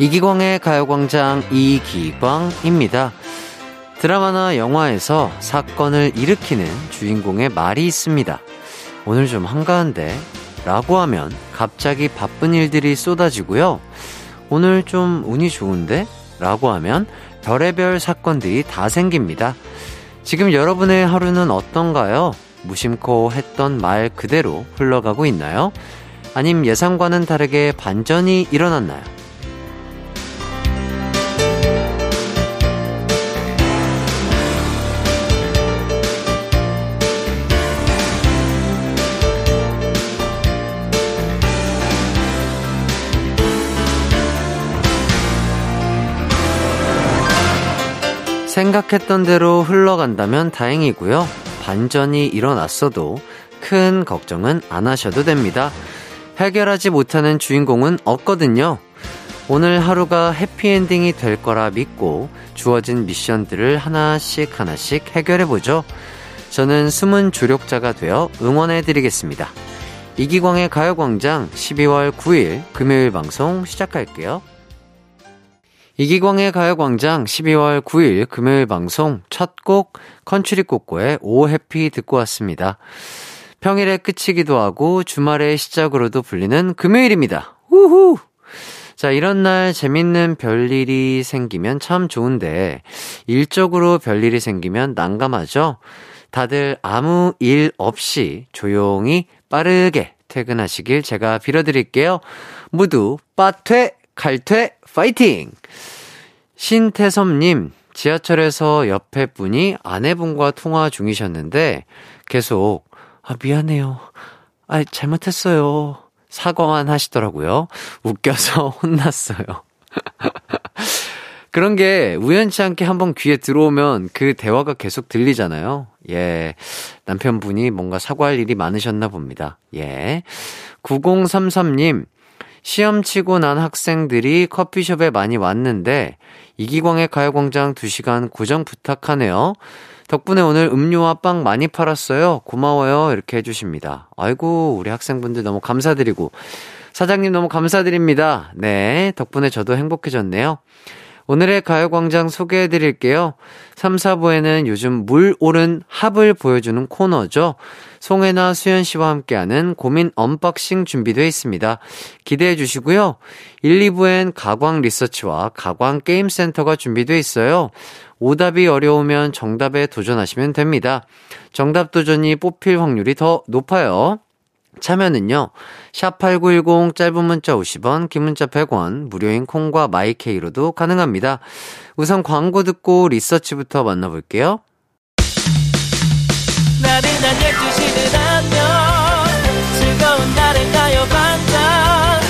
이기광의 가요광장 이기광입니다. 드라마나 영화에서 사건을 일으키는 주인공의 말이 있습니다. 오늘 좀 한가한데? 라고 하면 갑자기 바쁜 일들이 쏟아지고요. 오늘 좀 운이 좋은데? 라고 하면 별의별 사건들이 다 생깁니다. 지금 여러분의 하루는 어떤가요? 무심코 했던 말 그대로 흘러가고 있나요? 아님 예상과는 다르게 반전이 일어났나요? 생각했던 대로 흘러간다면 다행이고요. 반전이 일어났어도 큰 걱정은 안 하셔도 됩니다. 해결하지 못하는 주인공은 없거든요. 오늘 하루가 해피엔딩이 될 거라 믿고 주어진 미션들을 하나씩 하나씩 해결해보죠. 저는 숨은 조력자가 되어 응원해드리겠습니다. 이기광의 가요광장 12월 9일 금요일 방송 시작할게요. 이기광의 가요광장 12월 9일 금요일 방송 첫 곡 컨츄리 꼬꼬의 오 해피 듣고 왔습니다. 평일의 끝이기도 하고 주말의 시작으로도 불리는 금요일입니다. 우후! 자, 이런 날 재밌는 별일이 생기면 참 좋은데, 일적으로 별일이 생기면 난감하죠? 다들 아무 일 없이 조용히 빠르게 퇴근하시길 제가 빌어드릴게요. 모두 빠퇴, 칼퇴, 파이팅! 신태섭님, 지하철에서 옆에 분이 아내분과 통화 중이셨는데 계속, 아, 미안해요. 아, 잘못했어요. 사과만 하시더라고요. 웃겨서 혼났어요. 그런 게 우연치 않게 한번 귀에 들어오면 그 대화가 계속 들리잖아요. 예. 남편분이 뭔가 사과할 일이 많으셨나 봅니다. 예. 9033님, 시험 치고 난 학생들이 커피숍에 많이 왔는데 이기광의 가요광장 2시간 고정 부탁하네요. 덕분에 오늘 음료와 빵 많이 팔았어요. 고마워요. 이렇게 해주십니다. 아이고, 우리 학생분들 너무 감사드리고, 사장님 너무 감사드립니다. 네, 덕분에 저도 행복해졌네요. 오늘의 가요광장 소개해 드릴게요. 3, 4부에는 요즘 물 오른 합을 보여주는 코너죠. 송해나 수현 씨와 함께하는 고민 언박싱 준비되어 있습니다. 기대해 주시고요. 1, 2부엔 가광 리서치와 가광 게임센터가 준비되어 있어요. 오답이 어려우면 정답에 도전하시면 됩니다. 정답 도전이 뽑힐 확률이 더 높아요. 참여는요, 샵8910 짧은 문자 50원, 긴 문자 100원, 무료인 콩과 마이케이로도 가능합니다. 우선 광고 듣고 리서치부터 만나볼게요. 나른한 12시는 안녕. 즐거운 날을 가요 반짝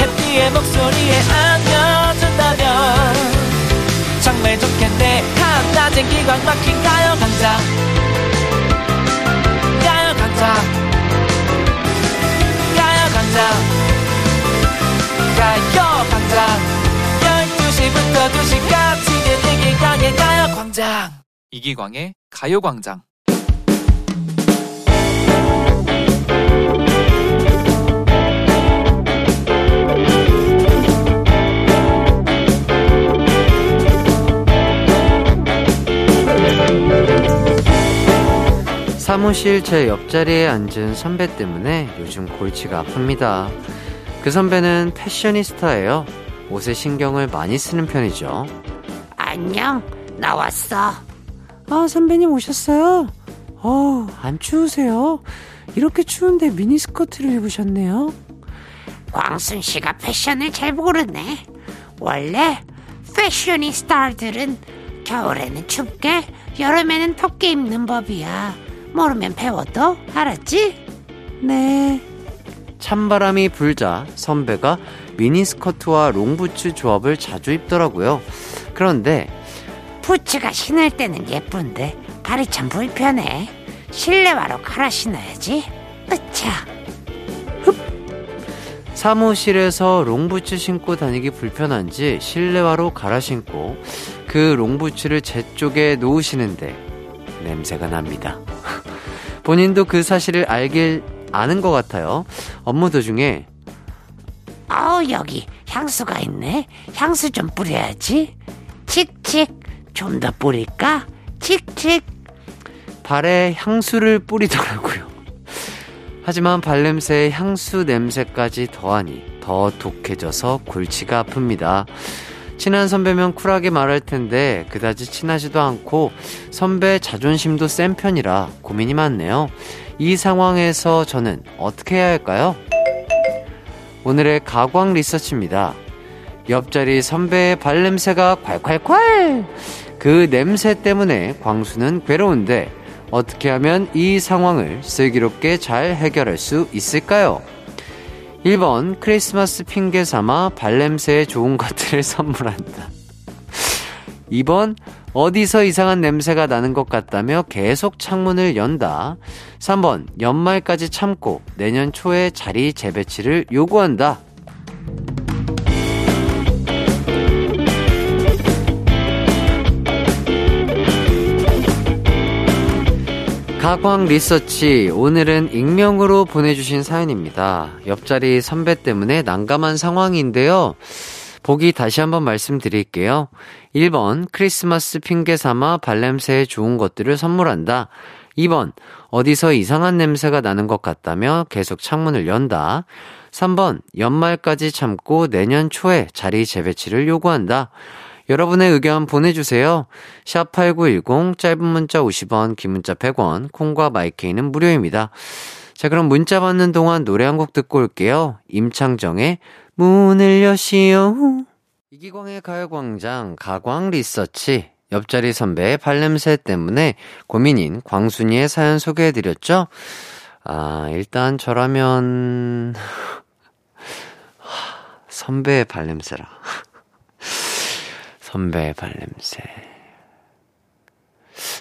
해피의 목소리에 안겨준다면. 정말 좋겠네. 한낮엔 기광 막힌 가요 강장 12시부터 2시까지 이기광의 가요광장 이기광의 가요광장 사무실 제 옆자리에 앉은 선배 때문에 요즘 골치가 아픕니다. 그 선배는 패셔니스타예요. 옷에 신경을 많이 쓰는 편이죠. 안녕, 나왔어. 아, 선배님 오셨어요? 어우, 안 추우세요? 이렇게 추운데 미니스커트를 입으셨네요. 광순 씨가 패션을 잘 모르네. 원래 패셔니스타들은 겨울에는 춥게, 여름에는 덥게 입는 법이야. 모르면 배워도 알았지? 네. 찬바람이 불자 선배가 미니스커트와 롱부츠 조합을 자주 입더라고요. 그런데 부츠가 신을 때는 예쁜데 발이 참 불편해. 실내화로 갈아 신어야지. 으차. 흡. 사무실에서 롱부츠 신고 다니기 불편한지 실내화로 갈아 신고 그 롱부츠를 제 쪽에 놓으시는데 냄새가 납니다. 본인도 그 사실을 알길 아는 것 같아요. 업무 도중에 아우, 여기 향수가 있네. 향수 좀 뿌려야지. 칙칙. 좀 더 뿌릴까? 칙칙. 발에 향수를 뿌리더라고요. 하지만 발냄새에 향수 냄새까지 더하니 더 독해져서 골치가 아픕니다. 친한 선배면 쿨하게 말할 텐데 그다지 친하지도 않고 선배 자존심도 센 편이라 고민이 많네요. 이 상황에서 저는 어떻게 해야 할까요? 오늘의 가광 리서치입니다. 옆자리 선배의 발냄새가 콸콸콸! 그 냄새 때문에 광수는 괴로운데 어떻게 하면 이 상황을 슬기롭게 잘 해결할 수 있을까요? 1번 크리스마스 핑계 삼아 발냄새에 좋은 것들을 선물한다. 2번 어디서 이상한 냄새가 나는 것 같다며 계속 창문을 연다. 3번 연말까지 참고 내년 초에 자리 재배치를 요구한다. 가광 리서치 오늘은 익명으로 보내주신 사연입니다. 옆자리 선배 때문에 난감한 상황인데요. 보기 다시 한번 말씀드릴게요. 1번 크리스마스 핑계 삼아 발냄새에 좋은 것들을 선물한다. 2번 어디서 이상한 냄새가 나는 것 같다며 계속 창문을 연다. 3번 연말까지 참고 내년 초에 자리 재배치를 요구한다. 여러분의 의견 보내주세요. 샵8910 짧은 문자 50원, 긴 문자 100원, 콩과 마이케이는 무료입니다. 자, 그럼 문자 받는 동안 노래 한 곡 듣고 올게요. 임창정의 문을 여시오. 이기광의 가요광장 가광 리서치. 옆자리 선배의 발냄새 때문에 고민인 광순이의 사연 소개해드렸죠? 아, 일단 저라면, 선배의 발냄새라. 선배 발냄새.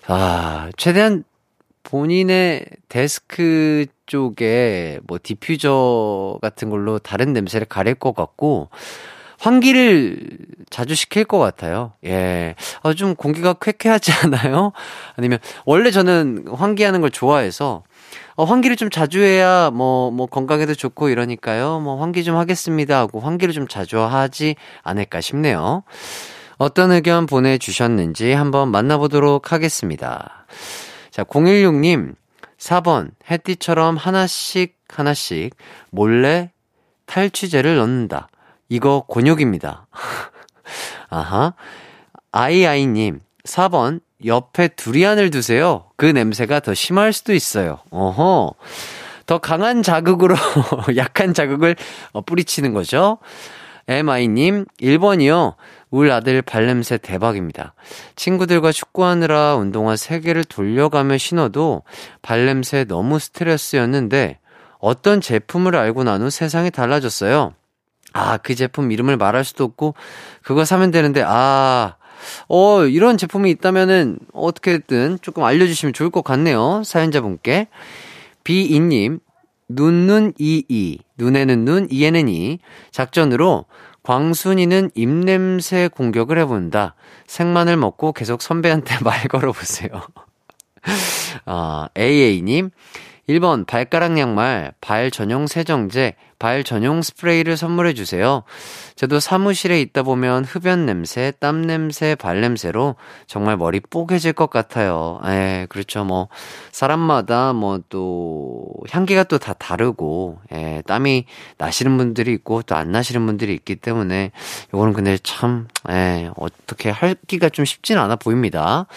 아, 최대한 본인의 데스크 쪽에 뭐 디퓨저 같은 걸로 다른 냄새를 가릴 것 같고, 환기를 자주 시킬 것 같아요. 예. 아, 좀 공기가 쾌쾌하지 않아요? 아니면, 원래 저는 환기하는 걸 좋아해서, 어, 환기를 좀 자주 해야 뭐, 뭐 건강에도 좋고 이러니까요. 뭐 환기 좀 하겠습니다 하고 환기를 좀 자주 하지 않을까 싶네요. 어떤 의견 보내주셨는지 한번 만나보도록 하겠습니다. 자, 016님, 4번, 해띠처럼 하나씩 하나씩 몰래 탈취제를 넣는다. 이거 곤욕입니다. 아하. 아이아이님, 4번, 옆에 두리안을 두세요. 그 냄새가 더 심할 수도 있어요. 어허. 더 강한 자극으로 약한 자극을 어, 뿌리치는 거죠. MI님, 1번이요. 울 아들 발냄새 대박입니다. 친구들과 축구하느라 운동화 3개를 돌려가며 신어도 발냄새 너무 스트레스였는데 어떤 제품을 알고 난 후 세상이 달라졌어요. 아, 그 제품 이름을 말할 수도 없고 그거 사면 되는데 아, 어, 이런 제품이 있다면은 어떻게든 조금 알려주시면 좋을 것 같네요. 사연자분께. 비이님, 눈눈 이이, 눈에는 눈, 이에는 이. 작전으로 광순이는 입냄새 공격을 해본다. 생마늘 먹고 계속 선배한테 말 걸어보세요. 아, AA님, 1번 발가락 양말, 발 전용 세정제, 발 전용 스프레이를 선물해 주세요. 저도 사무실에 있다 보면 흡연 냄새, 땀 냄새, 발 냄새로 정말 머리 뽀개질 것 같아요. 예, 그렇죠. 뭐 사람마다 뭐 또 향기가 또 다 다르고 예, 땀이 나시는 분들이 있고 또 안 나시는 분들이 있기 때문에 요거는 근데 참 예, 어떻게 할기가 좀 쉽진 않아 보입니다.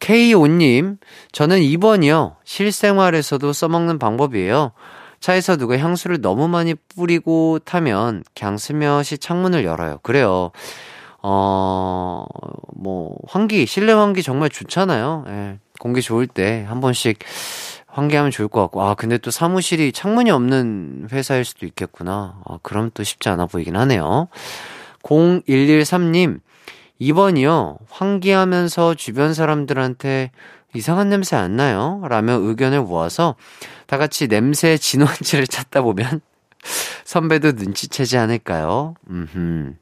K5님, 저는 2번이요. 실생활에서도 써먹는 방법이에요. 차에서 누가 향수를 너무 많이 뿌리고 타면 그냥 스며시 창문을 열어요. 그래요. 어, 뭐, 환기, 실내 환기 정말 좋잖아요. 예, 공기 좋을 때 한 번씩 환기하면 좋을 것 같고. 아, 근데 또 사무실이 창문이 없는 회사일 수도 있겠구나. 아, 그럼 또 쉽지 않아 보이긴 하네요. 0113님, 2번이요. 환기하면서 주변 사람들한테 이상한 냄새 안 나요? 라며 의견을 모아서 다 같이 냄새 진원지를 찾다 보면 선배도 눈치채지 않을까요? 음흠.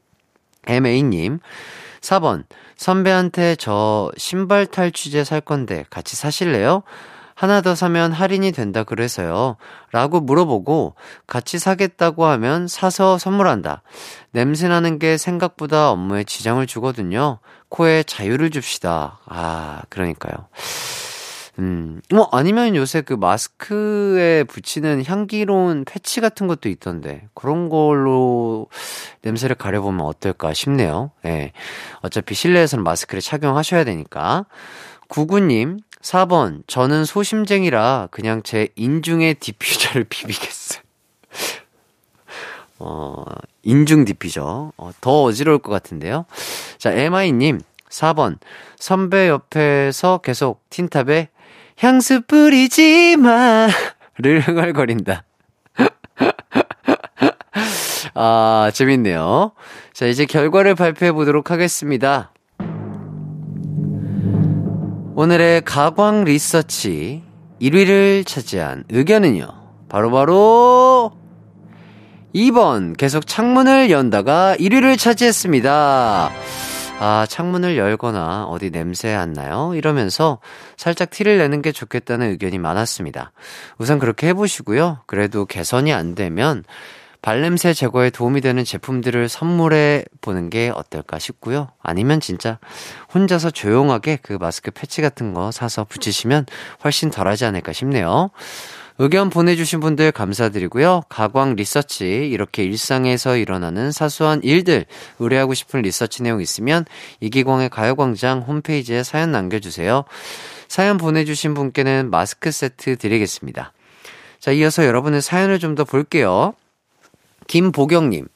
MA님, 4번. 선배한테 저 신발 탈취제 살 건데 같이 사실래요? 하나 더 사면 할인이 된다 그래서요. 라고 물어보고 같이 사겠다고 하면 사서 선물한다. 냄새나는 게 생각보다 업무에 지장을 주거든요. 코에 자유를 줍시다. 아, 그러니까요. 음, 뭐, 아니면 요새 그 마스크에 붙이는 향기로운 패치 같은 것도 있던데, 그런 걸로 냄새를 가려보면 어떨까 싶네요. 예. 어차피 실내에서는 마스크를 착용하셔야 되니까. 구구님, 4번, 저는 소심쟁이라 그냥 제 인중에 디퓨저를 비비겠어요. 어, 인중 디퓨저. 어, 더 어지러울 것 같은데요. 자, 에마이님, 4번, 선배 옆에서 계속 틴탑의 향수 뿌리지 마를 흥얼거린다. 아, 재밌네요. 자, 이제 결과를 발표해 보도록 하겠습니다. 오늘의 가광 리서치 1위를 차지한 의견은요. 바로바로 바로 2번 계속 창문을 연다가 1위를 차지했습니다. 아, 창문을 열거나 어디 냄새 안 나요? 이러면서 살짝 티를 내는 게 좋겠다는 의견이 많았습니다. 우선 그렇게 해보시고요. 그래도 개선이 안 되면 발냄새 제거에 도움이 되는 제품들을 선물해 보는 게 어떨까 싶고요. 아니면 진짜 혼자서 조용하게 그 마스크 패치 같은 거 사서 붙이시면 훨씬 덜하지 않을까 싶네요. 의견 보내주신 분들 감사드리고요. 가광 리서치, 이렇게 일상에서 일어나는 사소한 일들, 의뢰하고 싶은 리서치 내용 있으면 이기광의 가요광장 홈페이지에 사연 남겨주세요. 사연 보내주신 분께는 마스크 세트 드리겠습니다. 자, 이어서 여러분의 사연을 좀 더 볼게요. 김보경님,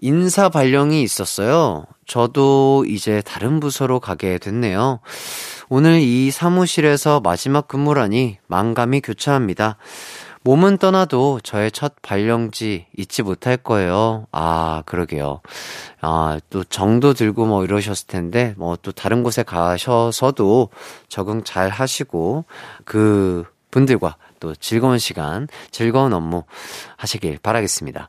인사 발령이 있었어요. 저도 이제 다른 부서로 가게 됐네요. 오늘 이 사무실에서 마지막 근무라니 망감이 교차합니다. 몸은 떠나도 저의 첫 발령지 잊지 못할 거예요. 아, 그러게요. 아, 또 정도 들고 뭐 이러셨을 텐데, 뭐 또 다른 곳에 가셔서도 적응 잘 하시고, 그 분들과 또 즐거운 시간, 즐거운 업무 하시길 바라겠습니다.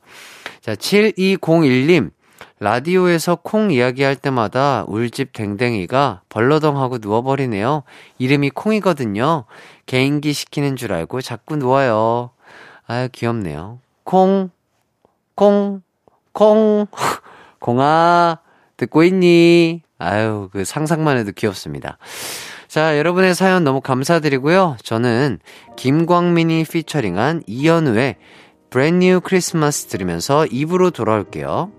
자, 7201님. 라디오에서 콩 이야기할 때마다 울집 댕댕이가 벌러덩하고 누워버리네요. 이름이 콩이거든요. 개인기 시키는 줄 알고 자꾸 누워요. 아유, 귀엽네요. 콩, 콩, 콩, 공아, 듣고 있니? 아유, 그 상상만 해도 귀엽습니다. 자, 여러분의 사연 너무 감사드리고요. 저는 김광민이 피처링한 이현우의 Brand New Christmas 들으면서 2부로 돌아올게요.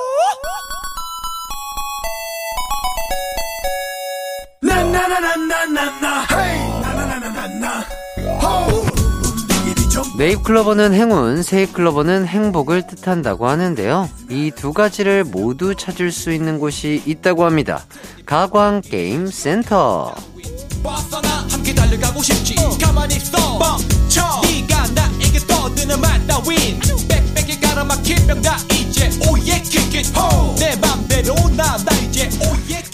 네잎클로버는 행운, 세잎클로버는 행복을 뜻한다고 하는데요. 이 두 가지를 모두 찾을 수 있는 곳이 있다고 합니다. 가광 게임 센터.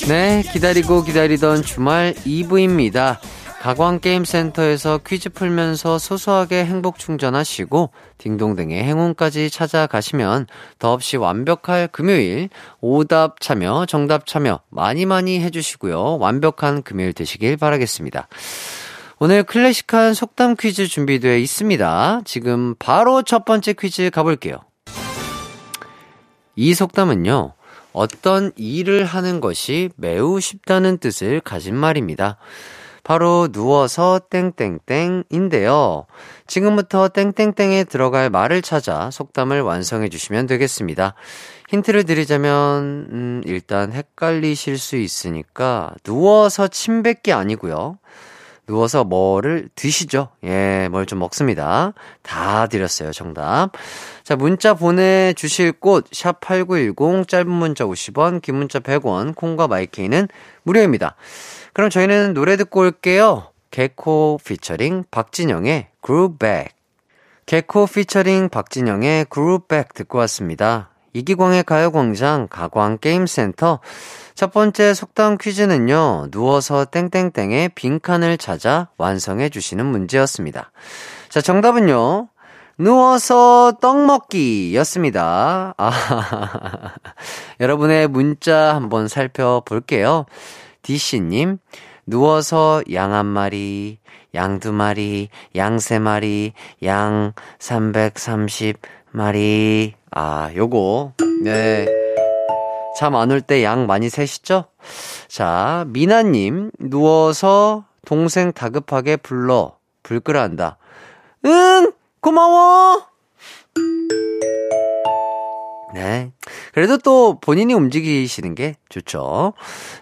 네, 기다리고 기다리던 주말 2부입니다. 가광게임센터에서 퀴즈 풀면서 소소하게 행복 충전하시고 딩동댕의 행운까지 찾아가시면 더없이 완벽할 금요일 오답 참여, 정답 참여 많이 많이 해주시고요. 완벽한 금요일 되시길 바라겠습니다. 오늘 클래식한 속담 퀴즈 준비되어 있습니다. 지금 바로 첫 번째 퀴즈 가볼게요. 이 속담은요, 어떤 일을 하는 것이 매우 쉽다는 뜻을 가진 말입니다. 바로 누워서 땡땡땡인데요. 지금부터 땡땡땡에 들어갈 말을 찾아 속담을 완성해 주시면 되겠습니다. 힌트를 드리자면, 음, 일단 헷갈리실 수 있으니까, 누워서 침 뱉기 아니고요. 누워서 뭐를 드시죠? 예, 뭘 좀 먹습니다. 다 드렸어요, 정답. 자, 문자 보내주실 곳, 샵8910, 짧은 문자 50원, 긴 문자 100원, 콩과 마이케이는 무료입니다. 그럼 저희는 노래 듣고 올게요. 개코 피처링 박진영의 그룹백. 개코 피처링 박진영의 그룹백 듣고 왔습니다. 이기광의 가요광장 가광게임센터 첫 번째 속담 퀴즈는요, 누워서 땡땡땡의 빈칸을 찾아 완성해 주시는 문제였습니다. 자, 정답은요, 누워서 떡 먹기 였습니다. 아, 여러분의 문자 한번 살펴볼게요. 디씨님, 누워서 양 한 마리, 양 두 마리, 양 세 마리, 양 330마리. 아, 요거, 네. 잠 안 올 때 양 많이 세시죠? 자, 미나님, 누워서 동생 다급하게 불러, 불 끄라 한다. 응! 고마워! 네. 그래도 또 본인이 움직이시는 게 좋죠.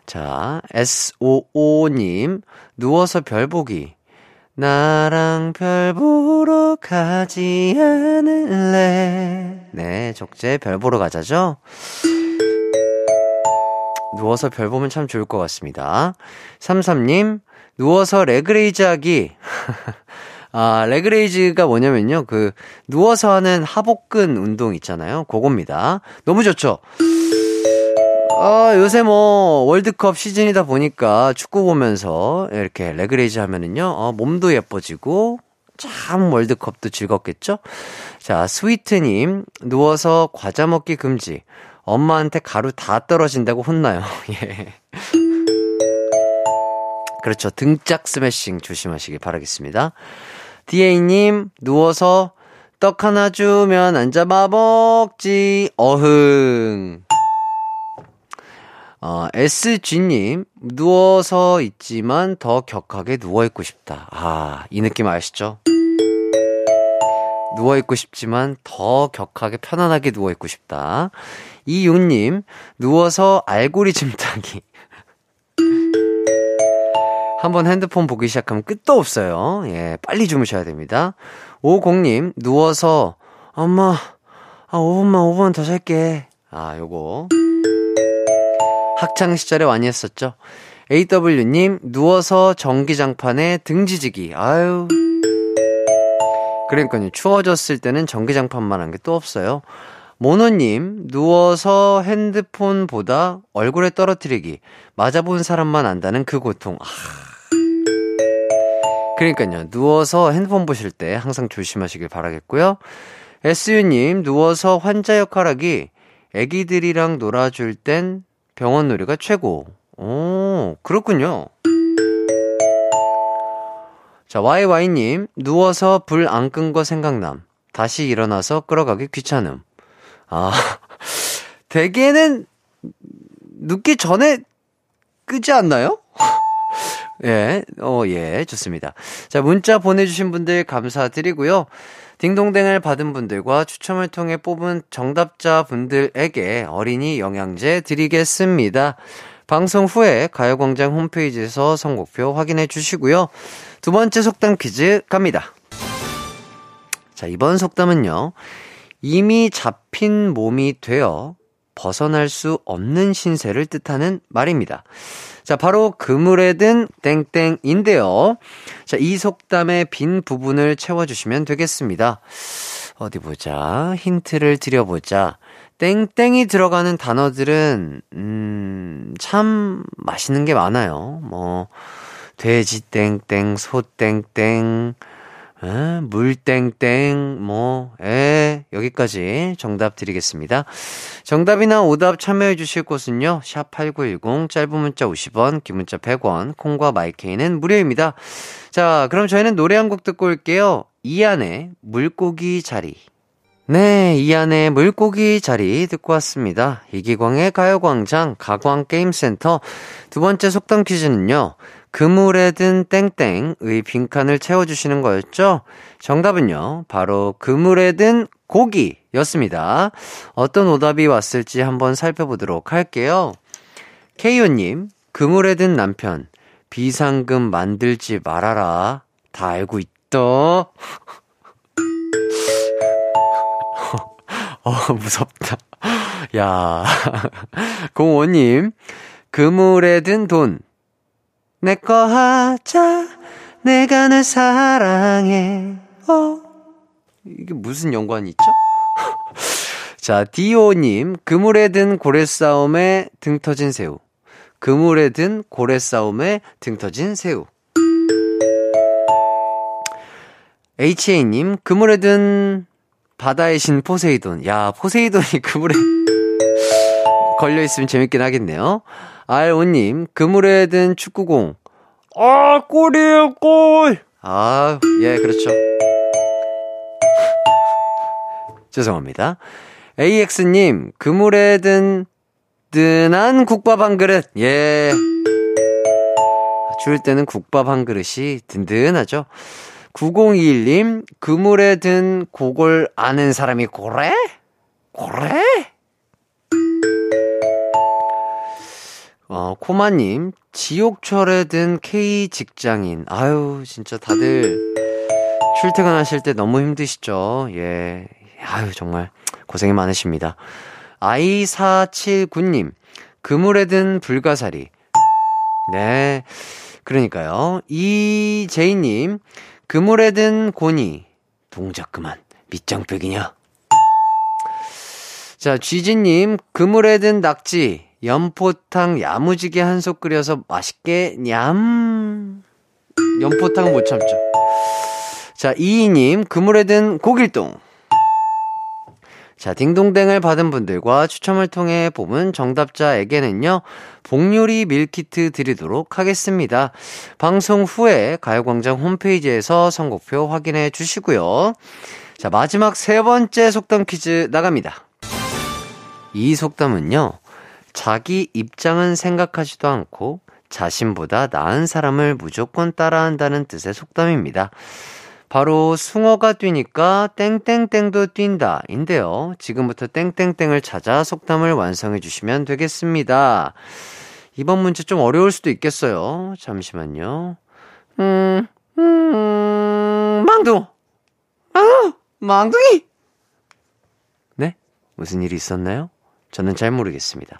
자, SOO님, 누워서 별 보기. 나랑 별 보러 가지 않을래. 네, 적재 별 보러 가자죠? 누워서 별 보면 참 좋을 것 같습니다. 33님, 누워서 leg raise 하기. 아, leg raise가 뭐냐면요. 그, 누워서 하는 하복근 운동 있잖아요. 그겁니다. 너무 좋죠? 아, 요새 뭐, 월드컵 시즌이다 보니까 축구 보면서 이렇게 leg raise 하면은요, 어, 몸도 예뻐지고, 참 월드컵도 즐겁겠죠? 자, 스위트님, 누워서 과자 먹기 금지. 엄마한테 가루 다 떨어진다고 혼나요. 예. 그렇죠. 등짝 스매싱 조심하시길 바라겠습니다. DA님, 누워서 떡 하나 주면 안 잡아 먹지, 어흥. 어, SG님, 누워서 있지만 더 격하게 누워있고 싶다. 아, 이 느낌 아시죠? 누워있고 싶지만 더 격하게 편안하게 누워있고 싶다. 이윤님, 누워서 알고리즘 타기. 한번 핸드폰 보기 시작하면 끝도 없어요. 예, 빨리 주무셔야 됩니다. 오공님, 누워서, 엄마, 아, 5분만, 5분 더 잘게. 아, 요거. 학창시절에 많이 했었죠. AW님, 누워서 전기장판에 등지지기. 아유. 그러니까요, 추워졌을 때는 전기장판만 한 게 또 없어요. 모노님, 누워서 핸드폰보다 얼굴에 떨어뜨리기. 맞아본 사람만 안다는 그 고통. 아. 그러니까요, 누워서 핸드폰 보실 때 항상 조심하시길 바라겠고요. SU님, 누워서 환자 역할하기. 애기들이랑 놀아줄 땐 병원 놀이가 최고. 오, 그렇군요. 자, YY님, 누워서 불 안 끈 거 생각남. 다시 일어나서 끌어가기 귀찮음. 아, 대개는 눕기 전에 끄지 않나요? 예, 어, 예, 좋습니다. 자, 문자 보내주신 분들 감사드리고요. 딩동댕을 받은 분들과 추첨을 통해 뽑은 정답자 분들에게 어린이 영양제 드리겠습니다. 방송 후에 가요광장 홈페이지에서 선곡표 확인해 주시고요. 두 번째 속담 퀴즈 갑니다. 자, 이번 속담은요. 이미 잡힌 몸이 되어 벗어날 수 없는 신세를 뜻하는 말입니다. 자, 바로 그물에 든 땡땡인데요. 자, 이 속담의 빈 부분을 채워주시면 되겠습니다. 어디 보자. 힌트를 드려보자. 땡땡이 들어가는 단어들은, 음, 참 맛있는 게 많아요. 뭐, 돼지 땡땡, 소 땡땡, 에, 물땡땡, 뭐, 에, 여기까지 정답 드리겠습니다. 정답이나 오답 참여해 주실 곳은요, 샵8910, 짧은 문자 50원, 긴 문자 100원, 콩과 마이케이는 무료입니다. 자, 그럼 저희는 노래 한 곡 듣고 올게요. 이안의 물고기 자리. 네, 이안의 물고기 자리 듣고 왔습니다. 이기광의 가요광장 가광게임센터 두 번째 속담 퀴즈는요, 그물에 든 땡땡의 빈칸을 채워주시는 거였죠? 정답은요, 바로 그물에 든 고기였습니다. 어떤 오답이 왔을지 한번 살펴보도록 할게요. 케이오님, 그물에 든 남편, 비상금 만들지 말아라. 다 알고 있다. 어, 무섭다. 야. 공호님, 그물에 든 돈, 내 거 하자, 내가 널 사랑해. 어. 이게 무슨 연관이 있죠? 자, 디오님, 그물에 든 고래 싸움에 등 터진 새우. 그물에 든 고래 싸움에 등 터진 새우. HA님, 그물에 든 바다의 신 포세이돈. 야, 포세이돈이 그물에 걸려있으면 재밌긴 하겠네요. R5님, 그물에 든 축구공. 아, 골이에요, 골! 아, 예, 그렇죠. 죄송합니다. AX님, 그물에 든, 든한 국밥 한 그릇. 예. 추울 때는 국밥 한 그릇이 든든하죠. 9021님, 그물에 든 고골 아는 사람이 고래? 고래? 어, 코마님, 지옥철에 든 K 직장인. 아유, 진짜 다들 출퇴근하실 때 너무 힘드시죠? 예. 아유, 정말 고생이 많으십니다. i479님, 그물에 든 불가사리. 네. 그러니까요. 이제이님, 그물에 든 고니. 동작 그만. 밑장빼기냐? 자, 쥐지님, 그물에 든 낙지. 연포탕 야무지게 한 솥 끓여서 맛있게 냠. 연포탕은 못 참죠. 자, 이이님, 그물에 든 고길동. 자, 딩동댕을 받은 분들과 추첨을 통해 뽑은 정답자에게는요, 복요리 밀키트 드리도록 하겠습니다. 방송 후에 가요광장 홈페이지에서 선곡표 확인해 주시고요. 자, 마지막 세 번째 속담 퀴즈 나갑니다. 이 속담은요, 자기 입장은 생각하지도 않고 자신보다 나은 사람을 무조건 따라한다는 뜻의 속담입니다. 바로 숭어가 뛰니까 땡땡땡도 뛴다 인데요. 지금부터 땡땡땡을 찾아 속담을 완성해 주시면 되겠습니다. 이번 문제 좀 어려울 수도 있겠어요. 잠시만요. 음, 음, 망둥! 망둥! 망둥이! 네? 무슨 일이 있었나요? 저는 잘 모르겠습니다.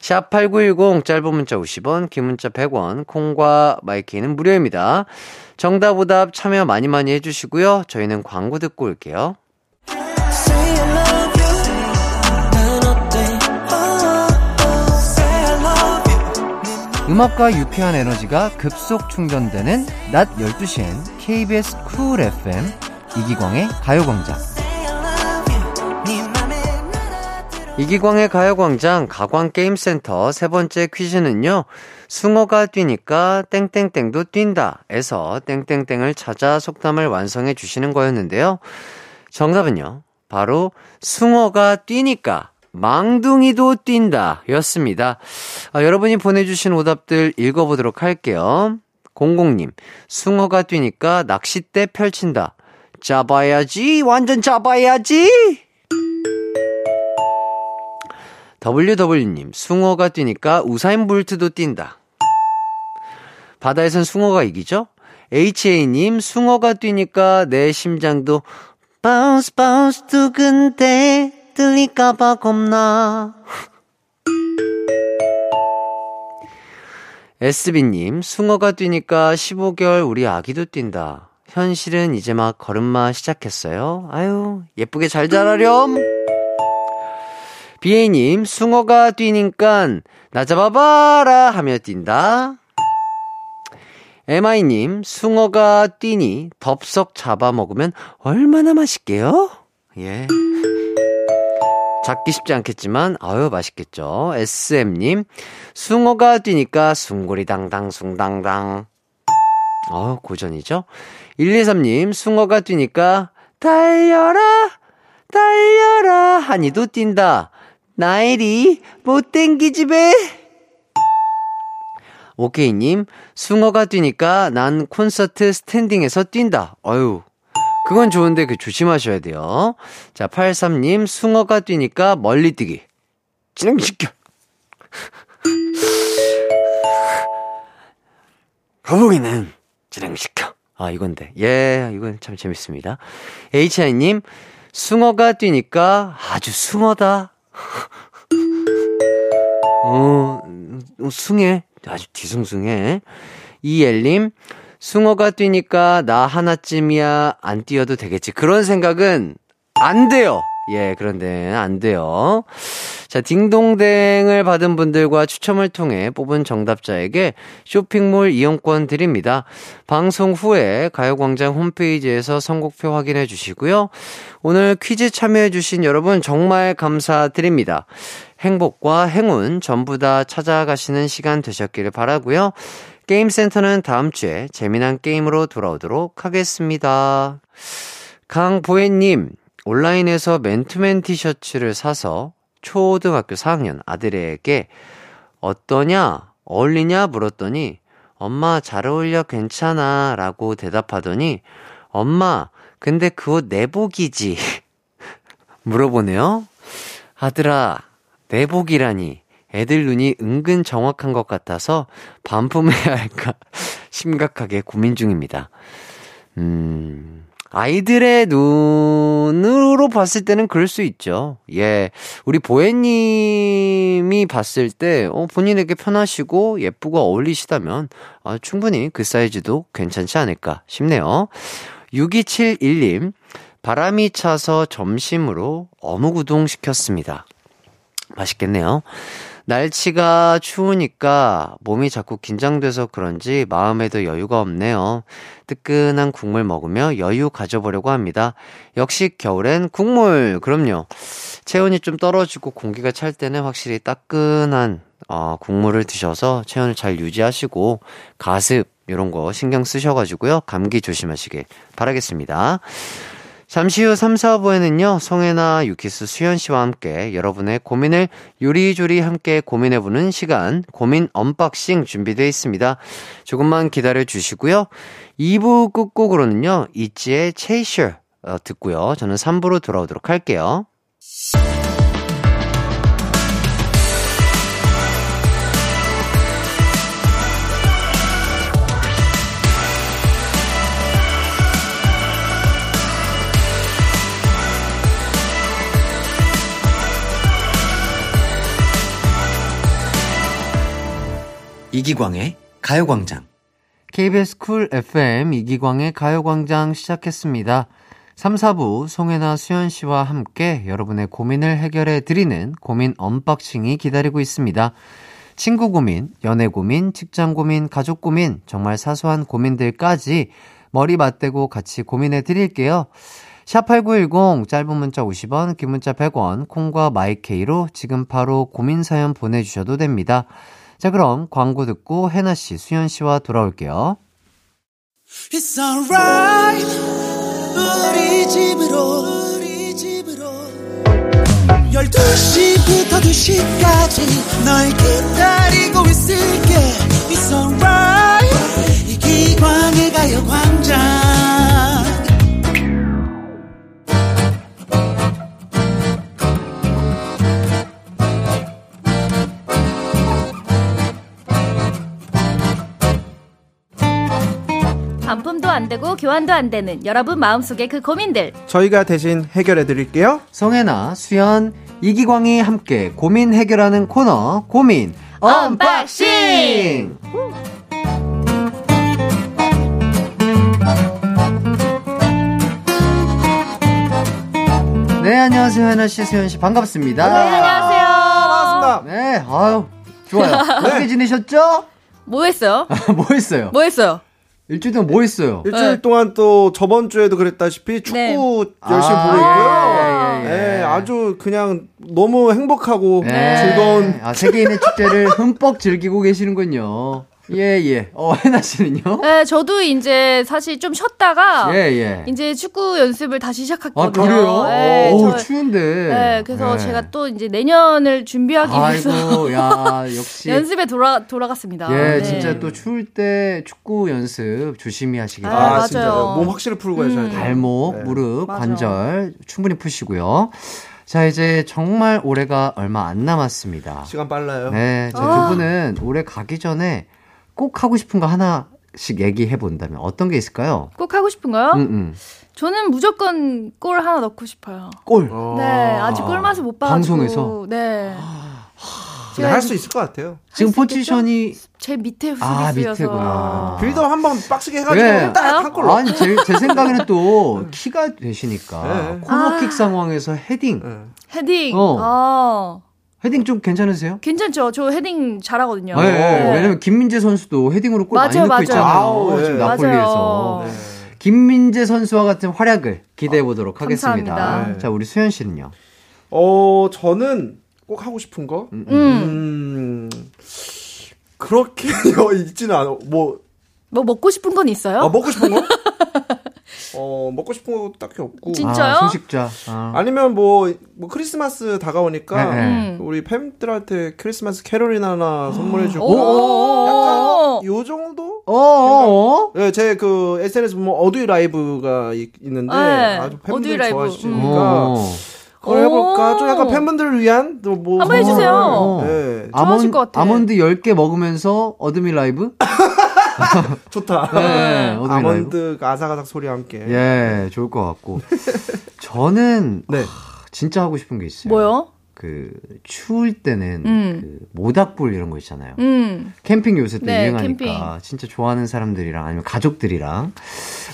샵8910 짧은 문자 50원, 긴 문자 100원, 콩과 마이케이는 무료입니다. 정답 오답 참여 많이 많이 해주시고요. 저희는 광고 듣고 올게요. 음악과 유쾌한 에너지가 급속 충전되는 낮 12시엔 KBS 쿨 FM 이기광의 가요광장. 이기광의 가요광장 가광게임센터 세 번째 퀴즈는요. 숭어가 뛰니까 땡땡땡도 뛴다. 에서 땡땡땡을 찾아 속담을 완성해 주시는 거였는데요. 정답은요. 바로 숭어가 뛰니까 망둥이도 뛴다 였습니다. 아, 여러분이 보내주신 오답들 읽어보도록 할게요. 공공님, 숭어가 뛰니까 낚싯대 펼친다. 잡아야지, 완전 잡아야지! WW님, 숭어가 뛰니까 우사인 볼트도 뛴다. 바다에선 숭어가 이기죠? HA님, 숭어가 뛰니까 내 심장도 bounce bounce 두근대 들릴까봐 겁나. SB님, 숭어가 뛰니까 15개월 우리 아기도 뛴다. 현실은 이제 막 걸음마 시작했어요. 아유, 예쁘게 잘 자라렴. 비에님, 숭어가 뛰니까 나 잡아봐라 하며 뛴다. MI님, 숭어가 뛰니 덥석 잡아먹으면 얼마나 맛있게요? 예. 잡기 쉽지 않겠지만, 아유, 맛있겠죠. SM님, 숭어가 뛰니까 숭구리당당, 숭당당. 어, 고전이죠. 123님, 숭어가 뛰니까 달려라, 달려라 하니도 뛴다. 나일이 못 땡기지 배. 오케이님, 숭어가 뛰니까 난 콘서트 스탠딩에서 뛴다. 어유 그건 좋은데 그 조심하셔야 돼요. 자, 83님, 숭어가 뛰니까 멀리 뛰기. 진행시켜. 거북이는 진행시켜. 아, 이건데. 예, 이건 참 재밌습니다. HI님, 숭어가 뛰니까 아주 숭어다. 어, 숭해. 아주 뒤숭숭해. 이엘님, 숭어가 뛰니까 나 하나쯤이야 안 뛰어도 되겠지. 그런 생각은 안 돼요. 예, 그런데 안 돼요. 자, 딩동댕을 받은 분들과 추첨을 통해 뽑은 정답자에게 쇼핑몰 이용권 드립니다. 방송 후에 가요광장 홈페이지에서 선곡표 확인해 주시고요. 오늘 퀴즈 참여해 주신 여러분 정말 감사드립니다. 행복과 행운 전부 다 찾아가시는 시간 되셨기를 바라고요. 게임센터는 다음 주에 재미난 게임으로 돌아오도록 하겠습니다. 강보혜님, 온라인에서 맨투맨 티셔츠를 사서 초등학교 4학년 아들에게 어떠냐? 어울리냐? 물었더니 엄마 잘 어울려 괜찮아 라고 대답하더니 엄마 근데 그 옷 내복이지 물어보네요. 아들아 내복이라니 애들 눈이 은근 정확한 것 같아서 반품해야 할까 심각하게 고민 중입니다. 음, 아이들의 눈 으로 봤을 때는 그럴 수 있죠. 예. 우리 보혜님이 봤을 때, 어, 본인에게 편하시고 예쁘고 어울리시다면, 아, 충분히 그 사이즈도 괜찮지 않을까 싶네요. 6271님, 바람이 차서 점심으로 어묵 우동 시켰습니다. 맛있겠네요. 날씨가 추우니까 몸이 자꾸 긴장돼서 그런지 마음에도 여유가 없네요. 뜨끈한 국물 먹으며 여유 가져보려고 합니다. 역시 겨울엔 국물, 그럼요. 체온이 좀 떨어지고 공기가 찰 때는 확실히 따끈한 어, 국물을 드셔서 체온을 잘 유지하시고 가습 이런 거 신경 쓰셔가지고요. 감기 조심하시길 바라겠습니다. 잠시 후 3, 4부에는요, 송혜나, 유키스, 수현 씨와 함께 여러분의 고민을 요리조리 함께 고민해보는 시간, 고민 언박싱 준비되어 있습니다. 조금만 기다려 주시고요. 2부 끝곡으로는요, 이지의 체이셔 어, 듣고요. 저는 3부로 돌아오도록 할게요. 이기광의 가요광장. KBS 쿨 FM 이기광의 가요광장 시작했습니다. 3, 4부 송해나 수현 씨와 함께 여러분의 고민을 해결해 드리는 고민 언박싱이 기다리고 있습니다. 친구 고민, 연애 고민, 직장 고민, 가족 고민, 정말 사소한 고민들까지 머리 맞대고 같이 고민해 드릴게요. 샵8910 짧은 문자 50원, 긴 문자 100원, 콩과 마이케이로 지금 바로 고민 사연 보내주셔도 됩니다. 자, 그럼 광고 듣고 혜나 씨, 수현 씨와 돌아올게요. It's alright. 우리 집으로 우리 집으로. 12시부터 2시까지 널 기다리고 있을게. It's alright. 이 기광의 가요 광장 안 되고 교환도 안 되는 여러분 마음속의 그 고민들 저희가 대신 해결해 드릴게요. 성혜나, 수현, 이기광이 함께 고민 해결하는 코너, 고민 언박싱! 네, 안녕하세요, 혜나 씨, 수현 씨, 반갑습니다. 네, 안녕하세요 반갑습니다. 네, 아유, 좋아요. 어떻게 지내셨죠? 뭐 했어요? 뭐 했어요? 뭐 했어요? 일주일 동안 뭐 했어요? 일주일 네. 동안 또 저번 주에도 그랬다시피 축구 네. 열심히 아, 보고 있고요. 예, 예, 예. 네, 아주 그냥 너무 행복하고 네. 즐거운 아, 세계인의 축제를 흠뻑 즐기고 계시는군요. 예, 예. 어, 혜나 씨는요? 네, 저도 이제 사실 좀 쉬었다가 예, 예. 이제 축구 연습을 다시 아, 시작했거든요. 그래요? 네, 오, 저- 추운데. 네, 그래서 네. 제가 또 이제 내년을 준비하기 위해서 아이고, 야, 역시. 연습에 돌아 돌아갔습니다. 예, 네. 진짜 또 추울 때 축구 연습 조심히 하시길 아, 아, 바랍니다. 진짜요. 맞아요. 몸 확실히 풀고 하셔야 돼요. 발목, 네. 무릎, 맞아. 관절 충분히 푸시고요. 자, 이제 정말 올해가 얼마 안 남았습니다. 시간 빨라요. 네, 자, 아. 두 분은 올해 가기 전에 꼭 하고 싶은 거 하나씩 얘기해 본다면 어떤 게 있을까요? 꼭 하고 싶은가요? 음, 음. 저는 무조건 골 하나 넣고 싶어요. 골. 어. 네, 아직 골 맛을 못 봐가지고. 방송에서? 네. 근데 할수 있을 것 같아요. 지금? 포지션이 제 밑에 아, 수비수여서. 밑에구나. 빌드업 한번 빡세게 해가지고 네. 딱 한 골로. 아니 제, 제 생각에는 또 키가 되시니까 네. 코너킥 아. 상황에서 헤딩 네. 헤딩. 어. 아. 헤딩 좀 괜찮으세요? 괜찮죠. 저 헤딩 잘하거든요. 네, 네. 왜냐면 김민재 선수도 헤딩으로 골 많이 맞아요, 넣고 맞아요. 있잖아요. 아우, 지금 네. 나폴리에서. 맞아요. 네. 김민재 선수와 같은 활약을 기대해 보도록 하겠습니다. 감사합니다. 네. 자, 우리 수현 씨는요? 어, 저는 꼭 하고 싶은 거? 음. 음, 그렇게 있지는 않아. 뭐, 뭐 먹고 싶은 건 있어요? 아, 먹고 싶은 거? 어, 먹고 싶은 거 딱히 없고. 진짜요? 아, 소식자. 아. 아니면 뭐, 뭐 크리스마스 다가오니까 네, 네. 음. 우리 팬들한테 크리스마스 캐롤이나 하나 선물해주고 오. 약간 요 정도? 어어어? 네, 제그 SNS 보면 어두이 라이브가 있, 는데 네, 아주 라이브. 좋아하시니까 어. 그걸 해볼까? 오. 좀 약간 팬분들을 위한 또 뭐 한번 해주세요. 네, 좋아하실 것 같아. 아몬드 10개 먹으면서 어드미 라이브? 좋다. 네, 어두이 라이브. 아몬드 아삭아삭 소리와 함께. 예, 좋을 것 같고. 저는 네. 하, 진짜 하고 싶은 게 있어요. 뭐요? 그 추울 때는 음. 그 모닥불 이런 거 있잖아요. 음. 캠핑 요새 또 네, 유행하니까 캠핑. 진짜 좋아하는 사람들이랑 아니면 가족들이랑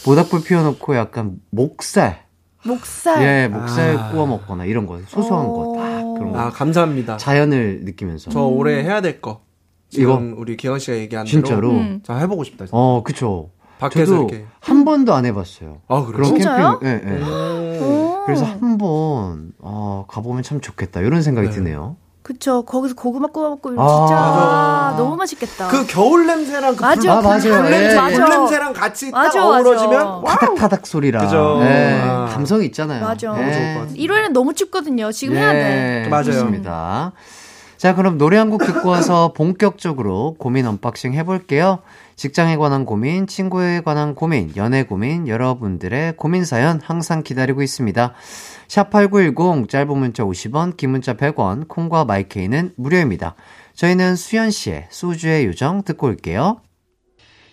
모닥불 피워놓고 약간 목살, 목살. 예, 목살 아. 구워 먹거나 이런 거 소소한 거 딱 그런 거 아 감사합니다. 자연을 느끼면서. 저 올해 해야 될 거. 지금 이거? 우리 기현 씨가 얘기한 진짜로? 대로 음. 자 해보고 싶다. 진짜. 어, 그쵸. 밖에서 저도 이렇게. 한 번도 안 해봤어요. 아 그래요? 그런 진짜요? 캠핑, 예, 예. 음. 오. 그래서 한번 어, 가보면 참 좋겠다 이런 생각이 네. 드네요. 그쵸. 거기서 고구마 구워 먹고 아. 진짜 맞아. 너무 맛있겠다. 그 겨울 냄새랑 그 맞아. 불, 아, 맞아요. 불, 예, 냄새, 맞아. 불 냄새랑 같이 맞아, 딱 어우러지면 맞아. 타닥타닥 소리랑 그죠. 예, 아. 감성이 있잖아요. 맞아. 예. 너무 좋을 것 같아요. 1월에는 너무 춥거든요. 지금 해야 돼. 맞아요. 좋습니다. 자, 그럼 노래 한 곡 듣고 와서 본격적으로 고민 언박싱 해볼게요. 직장에 관한 고민, 친구에 관한 고민, 연애 고민, 여러분들의 고민 사연 항상 기다리고 있습니다. 샵8910, 짧은 문자 50원, 긴 문자 100원, 콩과 마이케이는 무료입니다. 저희는 수연 씨의 소주의 요정 듣고 올게요.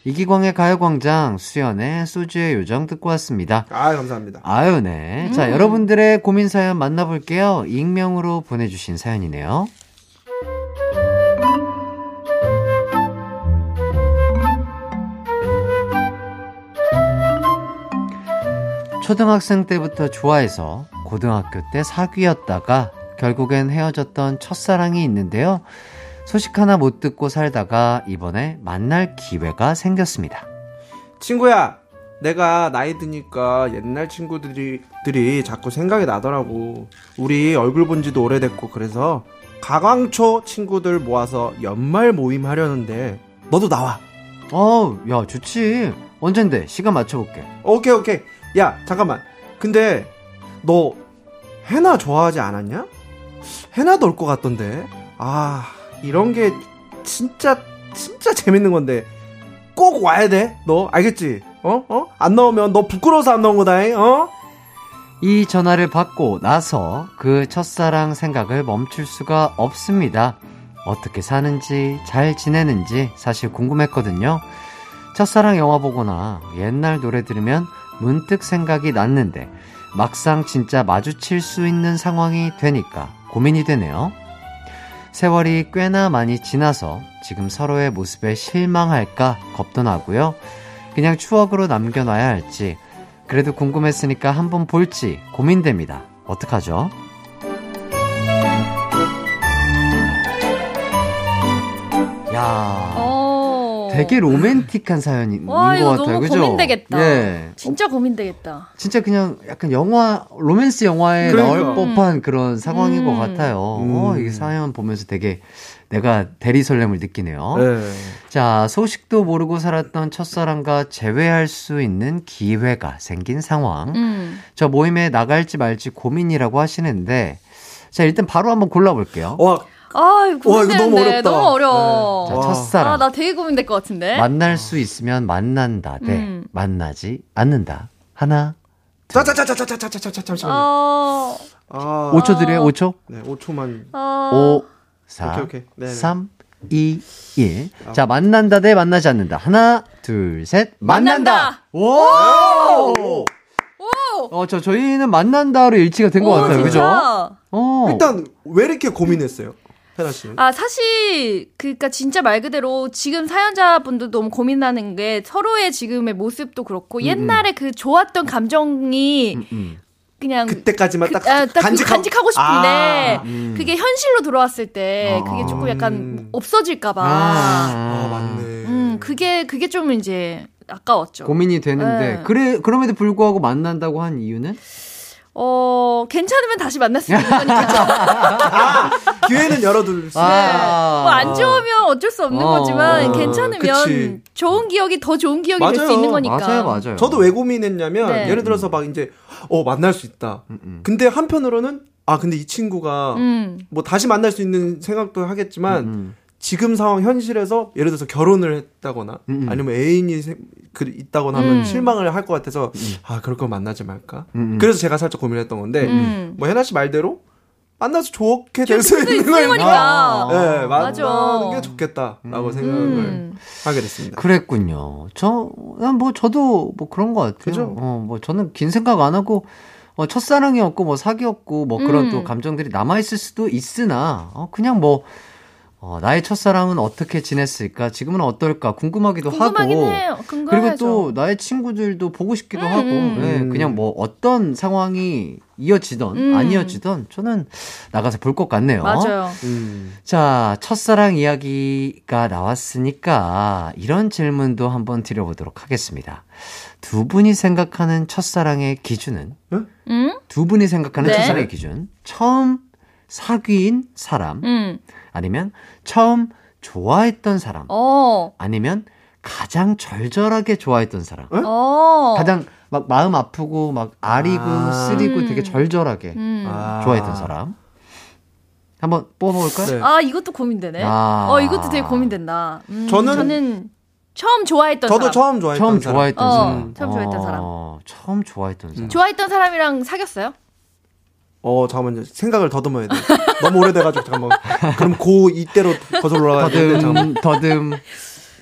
이기광의 가요광장, 수연의 소주의 요정 듣고 왔습니다. 아 감사합니다. 아유, 네. 자, 여러분들의 고민 사연 만나볼게요. 익명으로 보내주신 사연이네요. 초등학생 때부터 좋아해서 고등학교 때 사귀었다가 결국엔 헤어졌던 첫사랑이 있는데요. 소식 하나 못 듣고 살다가 이번에 만날 기회가 생겼습니다. 친구야, 내가 나이 드니까 옛날 친구들이 들이 자꾸 생각이 나더라고. 우리 얼굴 본 지도 오래됐고 그래서 가광초 친구들 모아서 연말 모임 하려는데 너도 나와. 어, 야, 좋지. 언젠데? 시간 맞춰볼게. 오케이 오케이. 야 잠깐만. 근데 너 해나 좋아하지 않았냐? 해나도 올 것 같던데. 아 이런 게 진짜 진짜 재밌는 건데 꼭 와야 돼. 너 알겠지? 어? 어? 안 나오면 너 부끄러워서 안 나온 거다 잉. 어? 이 전화를 받고 나서 그 첫사랑 생각을 멈출 수가 없습니다. 어떻게 사는지, 잘 지내는지 사실 궁금했거든요. 첫사랑 영화 보거나 옛날 노래 들으면 문득 생각이 났는데 막상 진짜 마주칠 수 있는 상황이 되니까 고민이 되네요. 세월이 꽤나 많이 지나서 지금 서로의 모습에 실망할까 겁도 나고요. 그냥 추억으로 남겨놔야 할지 그래도 궁금했으니까 한번 볼지 고민됩니다. 어떡하죠? 야, 어. 되게 로맨틱한 사연인 것 와, 이거 같아요. 너무 그죠? 고민되겠다. 예. 진짜 고민되겠다. 진짜 그냥 약간 영화 로맨스 영화에 그러니까. 나올 법한 그런 상황인 것 음. 같아요. 음. 어, 이 사연 보면서 되게 내가 대리 설렘을 느끼네요. 네. 자, 소식도 모르고 살았던 첫사랑과 재회할 수 있는 기회가 생긴 상황. 음. 저 모임에 나갈지 말지 고민이라고 하시는데, 자, 일단 바로 한번 골라볼게요. 와 아, 이거 와, 이거 너무. 어렵다. 너무 어려워. 자, 와. 첫사랑. 아, 나 되게 고민될 것 같은데. 만날 수 있으면 만난다 대 음. 만나지 않는다. 하나, 자자자자자자자자자 잠시만요. 어, 아, 5초 드려요, 5초. 네, 5초만. 어. 5, 4, 오케이, 오케이. 네네. 3, 2, 1. 자, 만난다 대 만나지 않는다. 하나, 둘, 셋. 만난다! 만난다! 오! 어, 저, 저희는 만난다로 일치가 된것 오, 같아요. 진짜? 그죠? 어. 일단 왜 이렇게 고민했어요? 해나 씨는? 아, 사실, 그니까 진짜 말 그대로 지금 사연자분도 너무 고민하는 게 서로의 지금의 모습도 음, 그렇고 옛날에 그 좋았던 감정이 그냥 그때까지만 딱 아, 딱 간직하고- 간직하고, 싶은데 아, 음. 그게 현실로 들어왔을 때 그게 아. 조금 음. 약간 없어질까봐. 아, 맞네. 음, 그게 그게 좀 이제 아까웠죠. 고민이 되는데 네. 그래 그럼에도 불구하고 만난다고 한 이유는 어, 괜찮으면 다시 만날 수 있는 거니까. 기회는 열어둘 수. 아. 뭐안 좋으면 어쩔 수 없는 어, 거지만 어, 괜찮으면 그치. 좋은 기억이 더 좋은 기억이 될 수. 있는 거니까. 맞아요, 맞아요. 저도 왜 고민했냐면 네. 예를 들어서 막 이제 어 만날 수 있다. 음, 근데 한편으로는 아 근데 이 친구가 음. 뭐 다시 만날 수 있는 생각도 하겠지만 음. 지금 상황 현실에서 예를 들어서 결혼을 했다거나 음, 음. 아니면 애인이 세- 그 있다거나 하면 음. 실망을 할 것 같아서 아 그럴 거 만나지 말까. 음, 음. 그래서 제가 살짝 고민했던 건데 음. 뭐 해나 씨 말대로 만나서 좋게 될 수 있는 거니까. 거니까. 네, 맞아. 만나는 게 좋겠다라고 생각을 음. 하게 됐습니다. 그랬군요. 저, 난 뭐, 저도 뭐 그런 것 같아요. 그죠? 어, 뭐, 저는 긴 생각 안 하고, 어, 첫사랑이었고, 뭐, 사귀었고, 뭐, 그런 음. 또 감정들이 남아있을 수도 있으나, 어, 그냥 뭐, 어, 나의 첫사랑은 어떻게 지냈을까? 지금은 어떨까? 궁금하기도 궁금하긴 하고. 해요. 그리고 궁금하죠. 또 나의 친구들도 보고 싶기도 음, 하고, 음. 예, 음. 그냥 뭐 어떤 상황이 이어지던 음. 안 이어지던 저는 나가서 볼 것 같네요. 맞아요. 음. 자, 첫사랑 이야기가 나왔으니까 이런 질문도 한번 드려보도록 하겠습니다. 두 분이 생각하는 첫사랑의 기준은? 음? 두 분이 생각하는 네. 첫사랑의 기준? 처음 사귀인 사람? 음. 아니면 처음 좋아했던 사람? 어. 아니면 가장 절절하게 좋아했던 사람? 어. 가장 막 마음 아프고 막 아리고 아. 쓰리고 음. 되게 절절하게 음. 아. 좋아했던 사람? 한번 뽑아볼까요? 네. 아, 이것도 고민되네. 아. 어, 이것도 되게 고민된다. 음, 저는- 저는 처음 좋아했던 저도 사람. 처음 좋아했던 처음 사람. 좋아했던 어, 사람. 처음 좋아했던 사람. 어, 처음 좋아했던 사람. 좋아했던 사람이랑 사귀었어요? 어, 잠깐만요. 생각을 더듬어야 돼. 너무 오래돼가지고, 잠깐만. 그럼 고 이때로 거슬러 올라가야 되는데, 잠깐만. 더듬,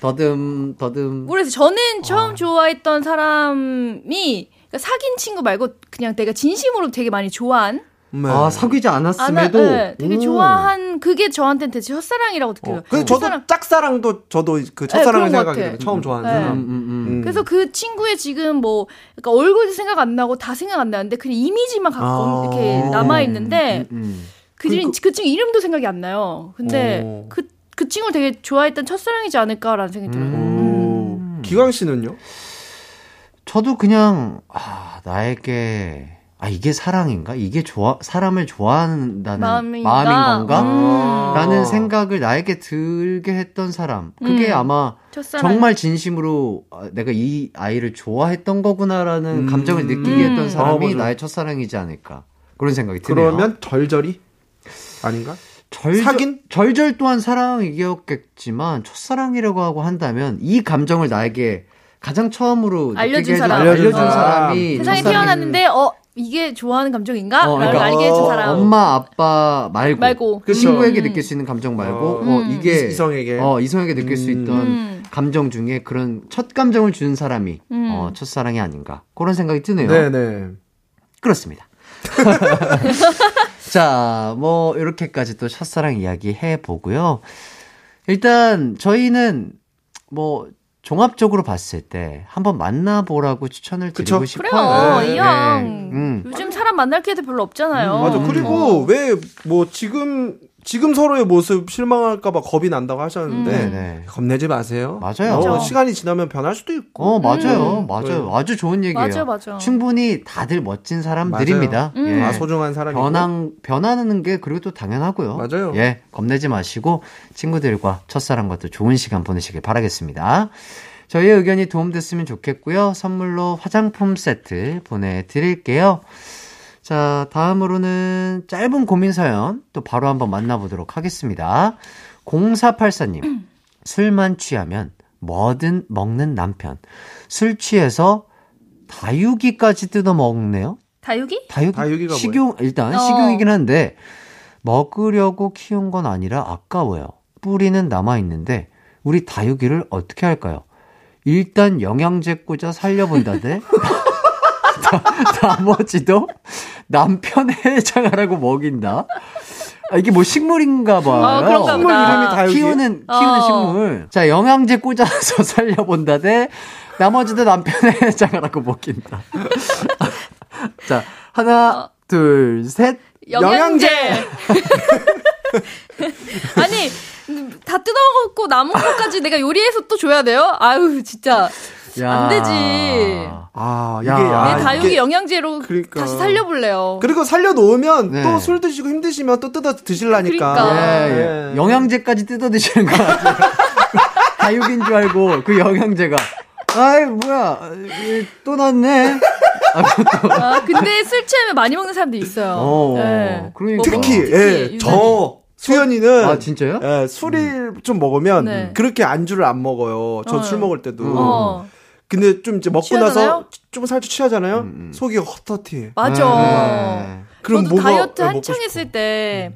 더듬, 더듬, 더듬. 모르겠어요. 저는 처음 좋아했던 사람이 그러니까 사귄 친구 말고 그냥 내가 진심으로 되게 많이 좋아한 네. 아, 사귀지 아, 나, 않았음에도. 네, 되게 오. 좋아한 그게 저한테는 대체 첫사랑이라고 느껴요. 어. 근데 저도 첫사랑. 짝사랑도 저도 그 첫사랑을 그런 것 생각하게 같아. 돼요. 처음 좋아하는 네. 사람. 음, 음, 음. 음. 그래서 그 친구의 지금 뭐 그러니까 얼굴도 생각 안 나고 다 생각 안 나는데 그냥 이미지만 갖고 아. 이렇게 남아 있는데 음, 음. 그, 그, 그 친구 이름도 생각이 안 나요. 근데 어. 그, 그 친구를 되게 좋아했던 첫사랑이지 않을까라는 생각이 들어요. 음. 오. 기광 씨는요? 저도 그냥, 아, 나에게, 아, 이게 사랑인가? 이게 좋아, 사람을 좋아한다는 마음인가? 마음인 건가? 음. 라는 생각을 나에게 들게 했던 사람. 그게 음. 아마 첫사랑. 정말 진심으로 아, 내가 이 아이를 좋아했던 거구나라는 음. 감정을 느끼게 했던 음. 사람이 어, 맞아. 나의 첫사랑이지 않을까. 그런 생각이 드네요. 그러면 절절히? 아닌가? 절절, 사귄? 절절 또한 사랑이었겠지만 첫사랑이라고 하고 한다면 이 감정을 나에게 가장 처음으로 알려준 사람. 알려준 사람. 사람이 세상에 태어났는데 어 이게 좋아하는 감정인가? 어, 라고 그러니까 알게 해준 사람. 엄마 아빠 말고, 말고. 그. 친구에게 음. 느낄 수 있는 감정 말고 어, 어, 음. 이게 이성에게. 어, 이성에게 느낄 수 음. 있던 음. 감정 중에 그런 첫 감정을 주는 사람이 음. 어, 첫사랑이 아닌가 그런 생각이 드네요. 네네. 그렇습니다. 자, 뭐 이렇게까지 또 첫사랑 이야기 해 보고요. 일단 저희는 뭐 종합적으로 봤을 때 한번 만나보라고 추천을 드리고 그쵸. 싶어요. 그래요, 네. 이 형. 음. 요즘 사람 만날 기회도 별로 없잖아요. 맞아. 음. 그리고 왜뭐 지금 지금 서로의 모습 실망할까봐 겁이 난다고 하셨는데 네, 네. 겁내지 마세요. 맞아요. 어, 맞아. 시간이 지나면 변할 수도 있고. 어, 맞아요. 음. 맞아요. 네. 아주 좋은 얘기예요. 맞아, 맞아. 충분히 다들 멋진 사람들입니다. 맞아요. 예. 음. 아 소중한 사람이 변한, 변하는 게 그리고 또 당연하고요. 맞아요. 예, 겁내지 마시고 친구들과 첫사랑과 또 좋은 시간 보내시길 바라겠습니다. 저희의 의견이 도움됐으면 좋겠고요. 선물로 화장품 세트 보내드릴게요. 자, 다음으로는 짧은 고민 사연 또 바로 한번 만나보도록 하겠습니다. 0484님, 술만 취하면 뭐든 먹는 남편. 술 취해서 다육이까지 뜯어 먹네요. 다육이? 다육, 다육이가 식용, 일단 어. 식용이긴 한데, 먹으려고 키운 건 아니라 아까워요. 뿌리는 남아 있는데, 우리 다육이를 어떻게 할까요? 일단 영양제 꽂아 살려본다대. 나- 나머지도 남편 해장하라고 먹인다. 아, 이게 뭐 식물인가 봐요. 어, 식물. 이름이 다육이. 키우는, 키우는 어. 식물. 자, 영양제 꽂아서 살려본다 대 나머지도 남편의 장하라고 먹긴다. 자, 하나, 둘, 셋. 영양제. 아니 다 뜯어먹고 남은 것까지 내가 요리해서 또 줘야 돼요? 아유 진짜 야. 안 되지. 아, 이게 야. 아, 내 다육이 이게- 영양제로 그러니까. 다시 살려볼래요. 그리고 살려 놓으면 네. 또술 드시고 힘드시면 또 뜯어 드실라니까. 그러니까. 예, 네. 예. 영양제까지 뜯어 드시는 거 같아요. 다육인 줄 알고 그 영양제가. 아이, 뭐야. 이, 또 났네. 아, 근데 술 취하면 많이 먹는 사람도 있어요. 어, 네. 그러니까. 뭐 특히 특히 예. 저 수연이는 아, 진짜요? 예, 술을 좀 먹으면 네. 그렇게 안주를 안 먹어요. 저 어. 술 먹을 때도. 어, 근데 좀 이제 먹고 취하잖아요? 나서 좀 살짝 취하잖아요. 음, 속이 헛헛해. 맞아. 네. 그럼 다이어트 예, 한창 했을 때.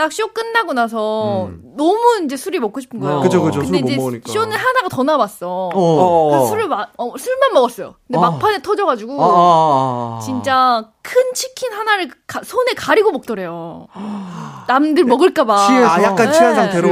딱 쇼 끝나고 나서 음. 너무 이제 술이 먹고 싶은 거예요. 어. 그죠, 그죠. 근데 이제 먹으니까. 쇼는 하나가 더 남았어. 어. 어. 그래서 술을 마, 어, 술만 먹었어요. 근데 어. 막판에 터져가지고 아, 아, 아. 진짜 큰 치킨 하나를 가- 손에 가리고 먹더래요. 남들 먹을까봐. 취해서. 아, 약간 네. 취한 상태로.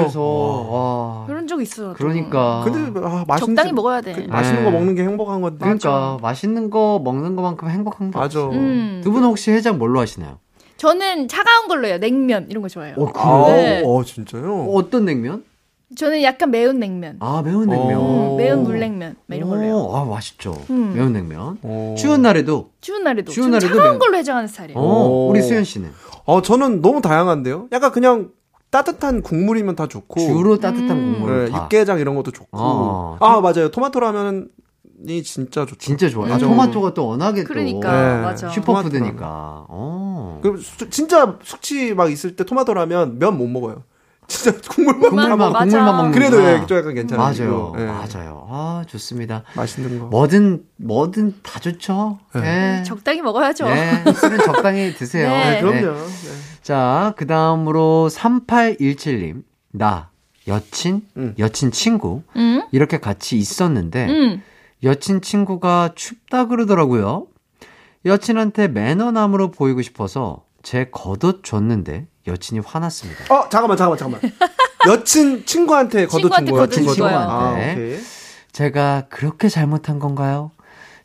와. 그런 적 있어요. 좀. 그러니까. 근데 아, 맛있는 적당히 집- 먹어야 돼. 그 맛있는 네. 거 먹는 게 행복한 건데. 그러니까 맛있는 거 먹는 것만큼 행복한 게 맞아. 없어. 음. 두 분은 혹시 해장 뭘로 하시나요? 저는 차가운 걸로 해요. 냉면 이런 거 좋아해요. 어, 아, 그래요? 네. 어, 진짜요? 어떤 냉면? 저는 약간 매운 냉면. 아, 매운 냉면. 어. 음, 매운 물냉면 막 이런 걸로 해요. 오, 아, 맛있죠. 음. 매운 냉면. 어. 추운 날에도. 추운 날에도. 추운 날에도 차가운 매운- 걸로 해장하는 스타일이에요. 어, 오. 우리 수현 씨는 어, 저는 너무 다양한데요. 약간 그냥 따뜻한 국물이면 다 좋고. 주로 따뜻한 음. 국물. 네, 다. 육개장 이런 것도 좋고. 어. 아, 맞아요. 토마토 라면 이 진짜 좋죠. 진짜 좋아요. 음. 토마토가 또 워낙에 그러니까 네. 맞아. 슈퍼푸드니까. 어. 그 수- 진짜 숙취 막 있을 때 토마토 라면 면 못 먹어요. 진짜 국물만 국물만 맞아. 국물만 먹는 그래도 예, 좀 약간 괜찮아요. 맞아요. 예. 맞아요. 아, 좋습니다. 맛있는 거. 뭐든 뭐든 다 좋죠. 예. 적당히 먹어야죠. 예. 술은 적당히 드세요. 네. 네, 그럼요. 네. 네. 자, 그 다음으로 3817님. 나, 여친, 음. 여친 친구. 음? 이렇게 같이 있었는데, 음. 여친 친구가 춥다 그러더라고요. 여친한테 매너남으로 보이고 싶어서 제 겉옷 줬는데, 여친이 화났습니다. 어, 잠깐만, 잠깐만, 잠깐만. 여친 친구한테 걷어준 친구한테 거야. 걷어준 친구한테. 아, 네. 오케이. 제가 그렇게 잘못한 건가요?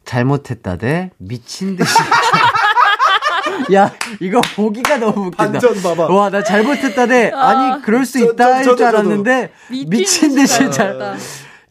잘못했다 대 미친 듯이. 야, 이거 보기가 너무 웃긴다. 반전 봐봐. 와, 나 잘못했다 대. 아니, 그럴 수 저- 있다 저- 할 줄. 알았는데, 미친 듯이 잘.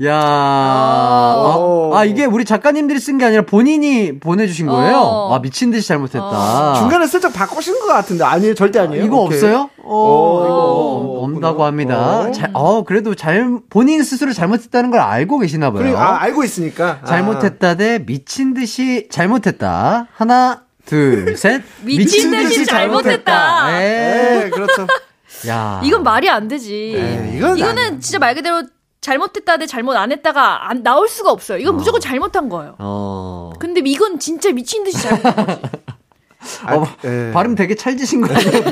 야, 아, 아, 이게 우리 작가님들이 쓴 게 아니라 본인이 보내주신 거예요? 어. 아, 미친 듯이 잘못했다. 중간에 슬쩍 바꾸신 것 같은데 아니에요, 절대 아니에요. 이거 오케이. 없어요? 어, 어, 이거. 없다고 합니다. 어. 잘, 어, 그래도 잘, 본인 스스로 잘못했다는 걸 알고 계시나 봐요. 그래, 아, 알고 있으니까. 아. 잘못했다 대 미친 듯이 잘못했다. 하나, 둘, 셋. 미친 듯이 잘못했다. 아. 에. 네, 그렇죠. 야. 이건 말이 안 되지. 네, 이건 이거는 안- 진짜 말 그대로 잘못했다 대 잘못 안 했다가 안 나올 수가 없어요. 이건 무조건 잘못한 거예요. 어. 근데 이건 진짜 미친 듯이 잘못한 거지. 아, 어, 예. 발음 되게 찰지신 거 아니에요?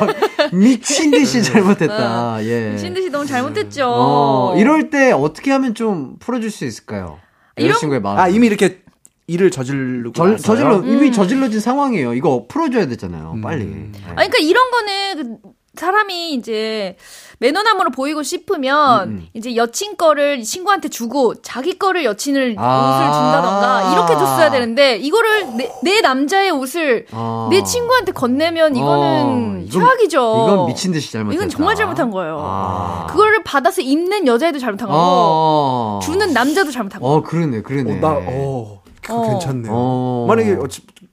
미친 듯이 잘못했다. 예. 어. 미친 듯이 너무 잘못했죠. 어, 이럴 때 어떻게 하면 좀 풀어줄 수 있을까요? 이런- 여자친구의 마음. 아, 이미 이렇게 일을. 절, 나서요? 저질러, 음. 이미 저질러진 상황이에요. 이거 풀어줘야 되잖아요. 빨리. 네. 아니, 그러니까 이런 거는 그 사람이 이제 매너남으로 보이고 싶으면 음, 음. 이제 여친 거를 친구한테 주고 자기 거를 여친을 아. 옷을 준다던가 이렇게 줬어야 되는데 이거를 내, 내 남자의 옷을 어. 내 친구한테 건네면 이거는 어, 이건- 최악이죠. 이건 미친 듯이 잘못했다. 이건 정말 잘못한 거예요. 아. 그거를 받아서 입는 여자애도 잘못한 거고 어. 주는 남자도 잘못한 거고. 어, 그러네, 그러네. 어, 나, 어, 어. 괜찮네요. 어. 만약에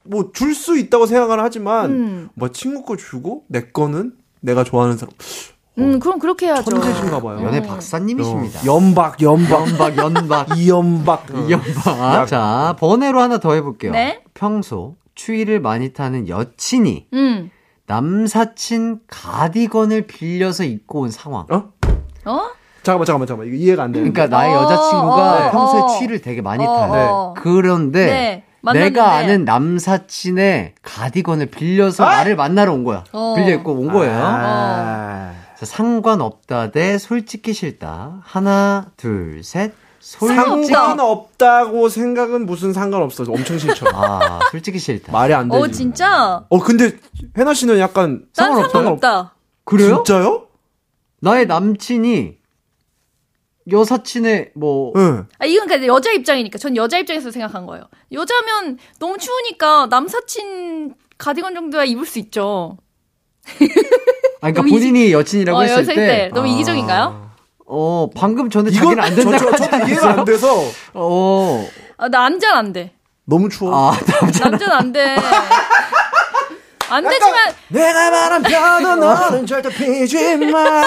뭐 줄 수 있다고 생각을 하지만 음. 뭐 친구 거 주고 내 거는 내가 좋아하는 사람 음, 그럼 그렇게 해야죠. 천재신가 봐요. 연애 어. 박사님이십니다. 연박 연박 연박, 연박. 이연박 이연박. 자, 번외로 하나 더 해볼게요. 네. 평소 추위를 많이 타는 여친이 음. 남사친 가디건을 빌려서 입고 온 상황. 어? 어? 잠깐만 잠깐만 잠깐만 이거 이해가 안 되는데 그러니까 나의 어, 여자친구가 어, 평소에 어. 추위를 되게 많이 어, 타요. 어. 그런데 네, 만났는데. 내가 아는 남사친의 가디건을 빌려서 나를 만나러 온 거야. 어. 빌려 입고 온 거예요. 아. 자, 상관없다 대 솔직히 싫다. 하나, 둘, 셋. 솔직히 상관없다고 생각은 무슨 상관없어 엄청 싫죠 아, 솔직히 싫다. 말이 안 되지 어, 진짜? 어 근데 해나 씨는 약간 난 상관없다 상관없다. 그래요? 진짜요? 나의 남친이 여사친의 뭐 네. 아, 이건 그냥 여자 입장이니까. 전 여자 입장에서 생각한 거예요. 여자면 너무 추우니까 남사친 가디건 정도야 입을 수 있죠. 아, 그러니까 너무 본인이 여친이라고 어, 했을 때, 때. 너무 아, 이기적인가요? 어, 방금 전에 이건 자기는 안 된다고 저, 저, 저도 이해가 안? 돼서 어, 아, 나 남자는 안 돼. 너무 추워. 아, 남자. 남자는 안 돼. 안 되지만 내가 말한 편은 너는 절대 피지 마.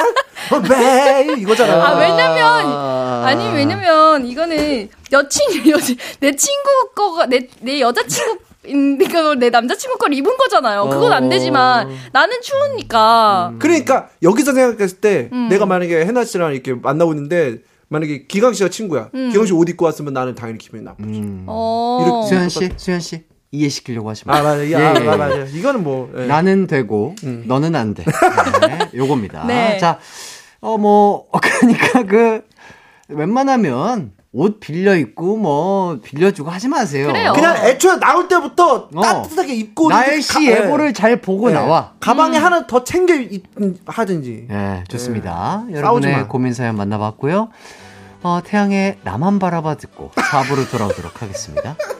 Oh, babe. 이거잖아. 아 왜냐면 아니 왜냐면 이거는 여친 여, 내 친구 거가 내 내 여자친구 이거 내 남자친구 걸 입은 거잖아요. 그건 안 되지만 나는 추우니까. 그러니까 여기서 생각했을 때 음. 내가 만약에 해나 씨랑 이렇게 만나고 있는데 만약에 기강 씨가 친구야. 음. 기강 씨 옷 입고 왔으면 나는 당연히 기분이 나쁘지. 음. 어. 이렇게 수현 씨, 수현 씨 이해시키려고 하지 마. 아 맞아, 야, 예, 아, 예, 예. 맞아. 이거는 뭐 예. 나는 되고 너는 안 돼. 네, 요겁니다. 네. 자, 어 뭐 그러니까 그 웬만하면 옷 빌려 입고 뭐 빌려주고 하지 마세요. 그래요. 그냥 애초에 나올 때부터 어. 따뜻하게 입고 날씨 가- 예보를 잘 보고 예. 나와. 가방에 음. 하나 더 챙겨 입, 하든지. 예, 좋습니다. 싸우지 여러분의 마. 고민 사연 만나봤고요. 어, 태양의 나만 바라봐 듣고 4부로 돌아오도록 하겠습니다.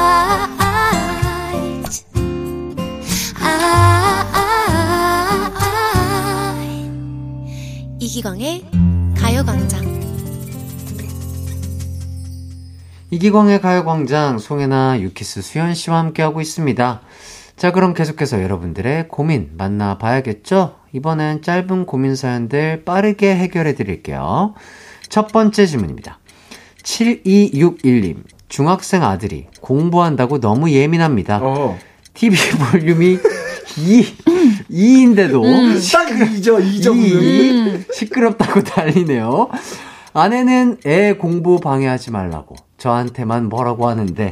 이기광의 가요광장 이기광의 가요광장 송혜나 유키스 수현 씨와 함께하고 있습니다. 자, 그럼 계속해서 여러분들의 고민 만나봐야겠죠? 이번엔 짧은 고민 사연들 빠르게 해결해 드릴게요. 첫 번째 질문입니다. 7261님, 중학생 아들이 공부한다고 너무 예민합니다. TV 볼륨이 2, 2인데도 딱 이죠, 이죠. 이 시끄럽다고 난리네요. 아내는 애 공부 방해하지 말라고 저한테만 뭐라고 하는데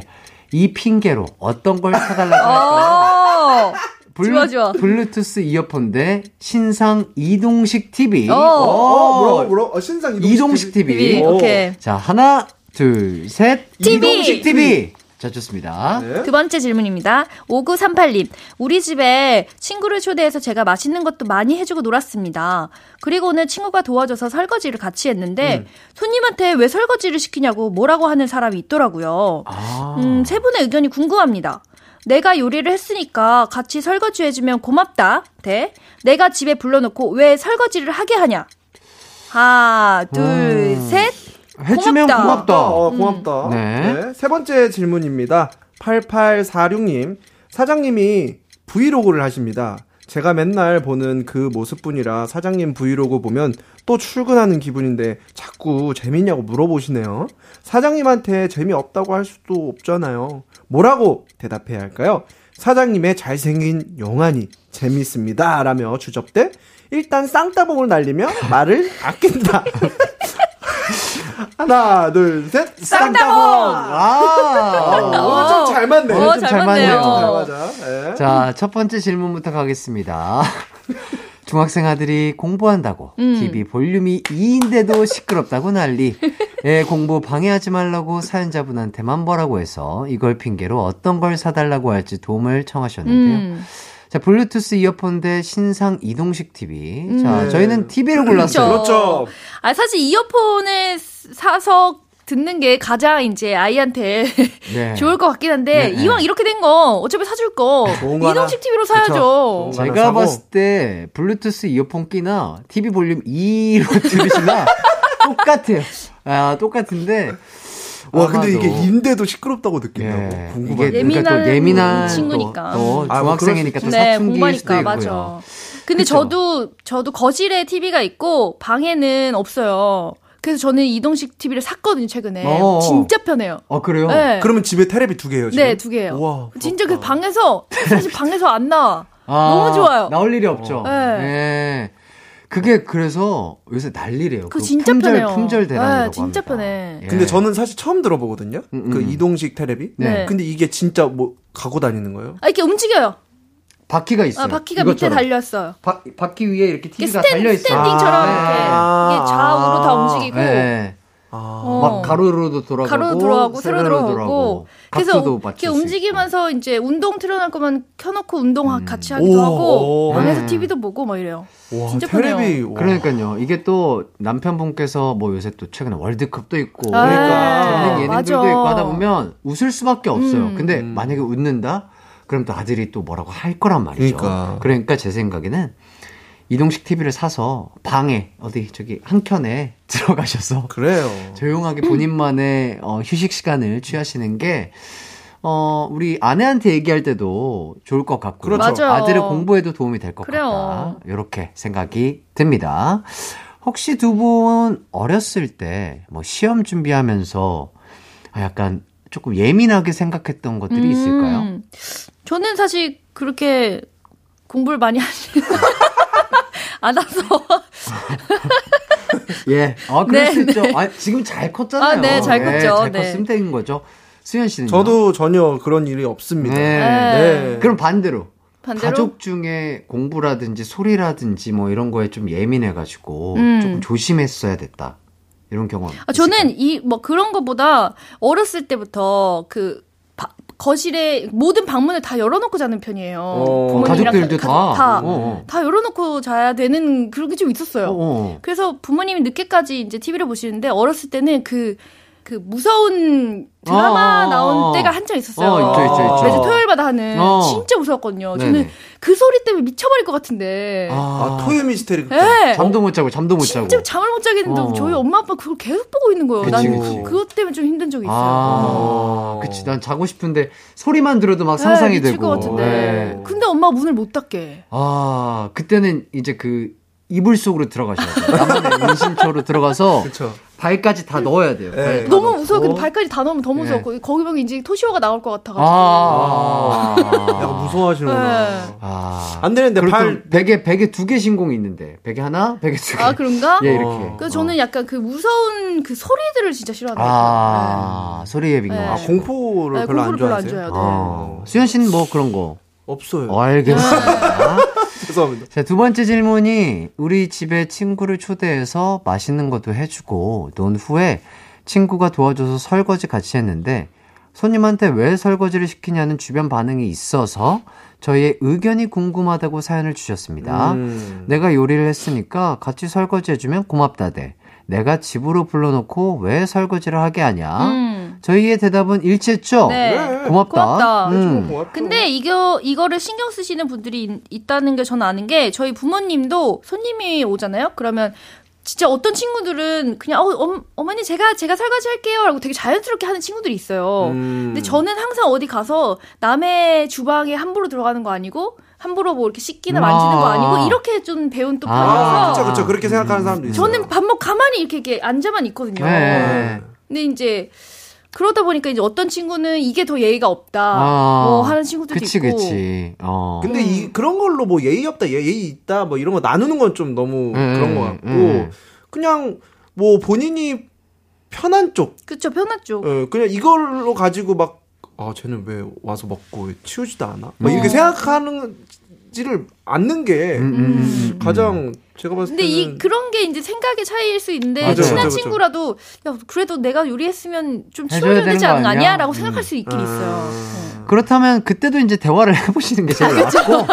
이 핑계로 어떤 걸 사달라고 할까요? 어. 좋아, 좋아. 블루투스 이어폰 대 신상 이동식 TV. 어. 어, 뭐라고, 뭐라고? 어, 신상 이동식, 이동식 TV. TV, 오. 오케이. 자, 하나, 둘, 셋. TV. 이동식 TV. 자, 좋습니다. 네. 두 번째 질문입니다. 5938님. 우리 집에 친구를 초대해서 제가 맛있는 것도 많이 해주고 놀았습니다. 그리고는 친구가 도와줘서 설거지를 같이 했는데 손님한테 왜 설거지를 시키냐고 뭐라고 하는 사람이 있더라고요. 아. 음, 세 분의 의견이 궁금합니다. 내가 요리를 했으니까 같이 설거지 해주면 고맙다. 대. 내가 집에 불러놓고 왜 설거지를 하게 하냐. 하나, 둘, 음. 셋. 해주면 고맙다. 고맙다. 어, 고맙다. 네. 네. 세 번째 질문입니다. 8846님. 사장님이 브이로그를 하십니다. 제가 맨날 보는 그 모습뿐이라 사장님 브이로그 보면 또 출근하는 기분인데 자꾸 재밌냐고 물어보시네요. 사장님한테 재미없다고 할 수도 없잖아요. 뭐라고 대답해야 할까요? 사장님의 잘생긴 영환이 재밌습니다. 라며 주접대 일단 쌍따봉을 날리며 말을 아낀다. 하나, 둘, 셋. 쌍따봉! 아. 오늘 좀잘 맞네. 어, 좀잘 잘 맞네요. 잘 맞아. 예. 자, 첫 번째 질문부터 가겠습니다. 중학생 아들이 공부한다고 음. TV 볼륨이 2인데도 시끄럽다고 난리. 애 공부 방해하지 말라고 사연자분한테만 뭐라고 해서 이걸 핑계로 어떤 걸 사달라고 할지 도움을 청하셨는데요. 음. 자, 블루투스 이어폰 대 신상 이동식 TV. 음. 자, 저희는 TV를 골랐어요. 그렇죠. 아, 사실 이어폰을 사서 듣는 게 가장 이제 아이한테 네. 좋을 것 같긴 한데, 네, 네. 이왕 이렇게 된 거, 어차피 사줄 거. 이동식 TV로. 사야죠. 제가. 봤을 때 블루투스 이어폰 끼나 TV 볼륨 2로 들으시나 똑같아요. 아, 똑같은데. 와, 근데 아마도- 이게 인데도 시끄럽다고 느낀다고. 예, 궁금하네. 이게 그러니까 또 예민한 예민한 친구니까. 또, 또 아, 뭐 중학생이니까 또 네, 사춘기일 수도 있고요. 맞아. 근데 그쵸? 저도, 저도 거실에 TV가 있고, 방에는 없어요. 그래서 저는 이동식 TV를 샀거든요, 최근에. 어. 진짜 편해요. 어 그래요? 네. 그러면 집에 테레비 두 개예요, 지금? 네, 두 개예요. 우와, 진짜 그. 방에서, 사실 방에서 안 나와. 아, 너무 좋아요. 나올 일이 없죠. 네. 네. 그게 그래서 요새 난리래요. 그그 진짜 품절, 편해요. 품절 대란이라고 네, 진짜 합니다. 편해. 예. 근데 저는 사실 처음 들어보거든요. 음, 그 음. 이동식 테레비. 네. 근데 이게 진짜 뭐 가고 다니는 거예요? 아, 이렇게 움직여요. 바퀴가 있어요. 아, 바퀴가 밑에 이것처럼. 달렸어요. 바, 바퀴 위에 이렇게 TV가 스탠, 달려 있어요. 스탠딩처럼 아, 이렇게 아. 이게 좌우로 다 움직이고 네. 아. 어. 막 가로로도 돌아가고 가로 들어가고 세로 세로로 들어가고 그래서 각도도 이렇게 움직이면서 이제 운동 틀어놓을 거면 켜놓고 운동 음. 같이 하기도 오. 하고 방에서 네. TV도 보고 막 이래요. 와, 진짜. 편해요. 와. 그러니까요. 이게 또 남편분께서 뭐 요새 또 최근에 월드컵도 있고 아, 그러니까. 재밌는 예능들도 맞아. 있고 하다 보면 웃을 수밖에 없어요. 음. 근데 음. 만약에 웃는다? 그럼 또 아들이 또 뭐라고 할 거란 말이죠. 그러니까. 그러니까 제 생각에는 이동식 TV를 사서 방에 어디 저기 한 켠에 들어가셔서 그래요. 조용하게 본인만의 어, 휴식 시간을 취하시는 게 어, 우리 아내한테 얘기할 때도 좋을 것 같고 그렇죠. 맞아요. 아들의 공부에도 도움이 될 것. 같다. 이렇게 생각이 듭니다. 혹시 두 분 어렸을 때 뭐 시험 준비하면서 아, 약간 조금 예민하게 생각했던 것들이 있을까요? 음, 저는 사실 그렇게 공부를 많이 하지 않아서 예. 아, 그럴 네, 수 있죠. 네. 아, 지금 잘 컸잖아요. 아, 네, 잘 컸죠. 잘 네. 컸으면 되는 거죠. 수현 씨는 저도 전혀 그런 일이 없습니다. 네. 네. 그럼 반대로 반대로 가족 중에 공부라든지 소리라든지 뭐 이런 거에 좀 예민해가지고 음. 조금 조심했어야 됐다. 이런 경험. 아, 저는 이 뭐 그런 것보다 어렸을 때부터 그 바- 거실에 모든 방문을 다 열어놓고 자는 편이에요. 어. 부모님이랑 가족들도 가- 다? 다, 어, 어. 다 열어놓고 자야 되는 그런 게 좀 있었어요. 어, 어. 그래서 부모님이 늦게까지 이제 TV를 보시는데 어렸을 때는 그, 그 무서운 드라마 어, 어, 나온 어. 때가 한창 있었어요. 어, 있죠, 있죠, 있죠. 매주 토요일마다 하는 어. 진짜 무서웠거든요. 네네. 저는 그 소리 때문에 미쳐버릴 것 같은데. 아, 토요 미스테리. 네. 잠도 못 자고 잠도 못 자고. 진짜 잠을 못 자겠는데 어. 저희 엄마 아빠 그걸 계속 보고 있는 거예요. 그치, 난 그치. 그것 때문에 좀 힘든 적이 있어요. 아, 그치. 난 자고 싶은데 소리만 들어도 막 네, 상상이 미칠 되고. 것 같은데. 네. 근데 엄마가 문을 못 닫게. 아, 그때는 이제 그 이불 속으로 들어가셔야 돼요. 나만의 은신처로 들어가서 그렇죠. 발까지 다 넣어야 돼요. 네. 발다 너무. 무서워. 근데 발까지 다 넣으면 더 네. 무서웠고 거기 보면 이제 토시오가 나올 것 같아가지고. 아. 약간 무서워하시는구나. 네. 아. 안 되는데 발- 또 베개 베개 두 개 신공이 있는데 베개 하나, 베개 두 개. 아 그런가? 예, 이렇게. 어. 그래서 저는 약간 그 무서운 그 소리들을 진짜 싫어하는 거예요. 아, 소리에 빈공. 네. 아, 공포를 네, 별로 안 공부를 별로 안 좋아하세요? 좋아해요. 네. 아, 수현 씨는 뭐 그런 거 없어요. 알겠습니다. 죄송합니다. 자, 두 번째 질문이 우리 집에 친구를 초대해서 맛있는 것도 해주고 논 후에 친구가 도와줘서 설거지 같이 했는데 손님한테 왜 설거지를 시키냐는 주변 반응이 있어서 저희의 의견이 궁금하다고 사연을 주셨습니다. 음. 내가 요리를 했으니까 같이 설거지 해주면 고맙다대. 내가 집으로 불러놓고 왜 설거지를 하게 하냐? 음. 저희의 대답은 일치했죠? 네. 고맙다. 고맙다. 음. 근데 이거 이거를 신경 쓰시는 분들이 있- 있다는 게 저는 아는 게 저희 부모님도 손님이 오잖아요. 그러면 진짜 어떤 친구들은 그냥 어, 엄, 어머니 제가 제가 설거지 할게요라고 되게 자연스럽게 하는 친구들이 있어요. 음. 근데 저는 항상 어디 가서 남의 주방에 함부로 들어가는 거 아니고 함부로 뭐 이렇게 씻기나 만지는 거 아. 아니고 이렇게 좀 배운 또 아, 편이라서 그렇죠, 그렇죠. 그렇게 생각하는 사람도 있어요. 저는 밥 먹고 가만히 이렇게, 이렇게 앉아만 있거든요. 네. 근데 이제 그러다 보니까 이제 어떤 친구는 이게 더 예의가 없다 아. 뭐 하는 친구들도 그치, 있고. 그치. 어. 근데 이 그런 걸로 뭐 예의 없다, 예- 예의 있다, 뭐 이런 거 나누는 건 좀 너무 음, 그런 것 같고 음. 그냥 뭐 본인이 편한 쪽, 그쵸 편하죠. 어, 그냥 이걸로 가지고 막 아, 쟤는 왜 와서 먹고 치우지도 않아? 막 어. 이렇게 생각하는지를 않는 게 음, 음, 음, 음. 가장 제가 봤을 근데 때는 이 그런 게 이제 생각의 차이일 수 있는데 맞아요, 친한 맞아요. 친구라도 야 그래도 내가 요리했으면 좀 치워줘야 되지 거 않는 거 아니야? 아니야라고 음. 생각할 수 있긴 아. 있어요. 그렇다면 그때도 이제 대화를 해보시는 게 제일 낫고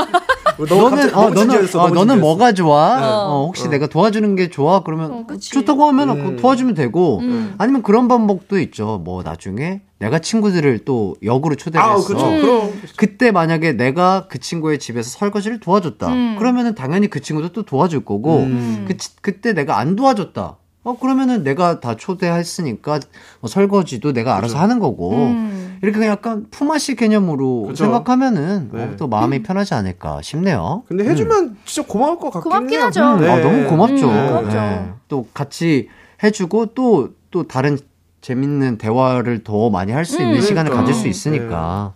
너무 너는 어 너무 너는 어, 너는. 뭐가 좋아? 네. 어, 혹시 내가 도와주는 게 좋아? 그러면 어. 좋다고 하면 음. 그 도와주면 되고 음. 아니면 그런 방법도 있죠. 뭐 나중에 내가 친구들을 또 역으로 초대를 아. 그렇죠. 음. 그때 만약에 내가 그 친구의 집에서 설거지를 도와줬다. 음. 그러면은 당연히 그 친구도 또 도와줄 거고 음. 그, 치- 그때 내가 안 도와줬다. 어 그러면은 내가 다 초대했으니까 뭐 설거지도 내가 알아서 하는 거고 음. 이렇게 그냥 약간 품앗이 개념으로 그죠. 생각하면은 네. 어, 또 마음이 편하지 않을까 싶네요. 근데 해주면 진짜 고마울 것 같긴 고맙긴 해요. 하죠. 음, 네. 아, 너무 고맙죠. 음, 고맙죠. 네. 또 같이 해주고 또, 또 다른 재밌는 대화를 더 많이 할 수 있는 음, 시간을 그러니까. 가질 수 있으니까.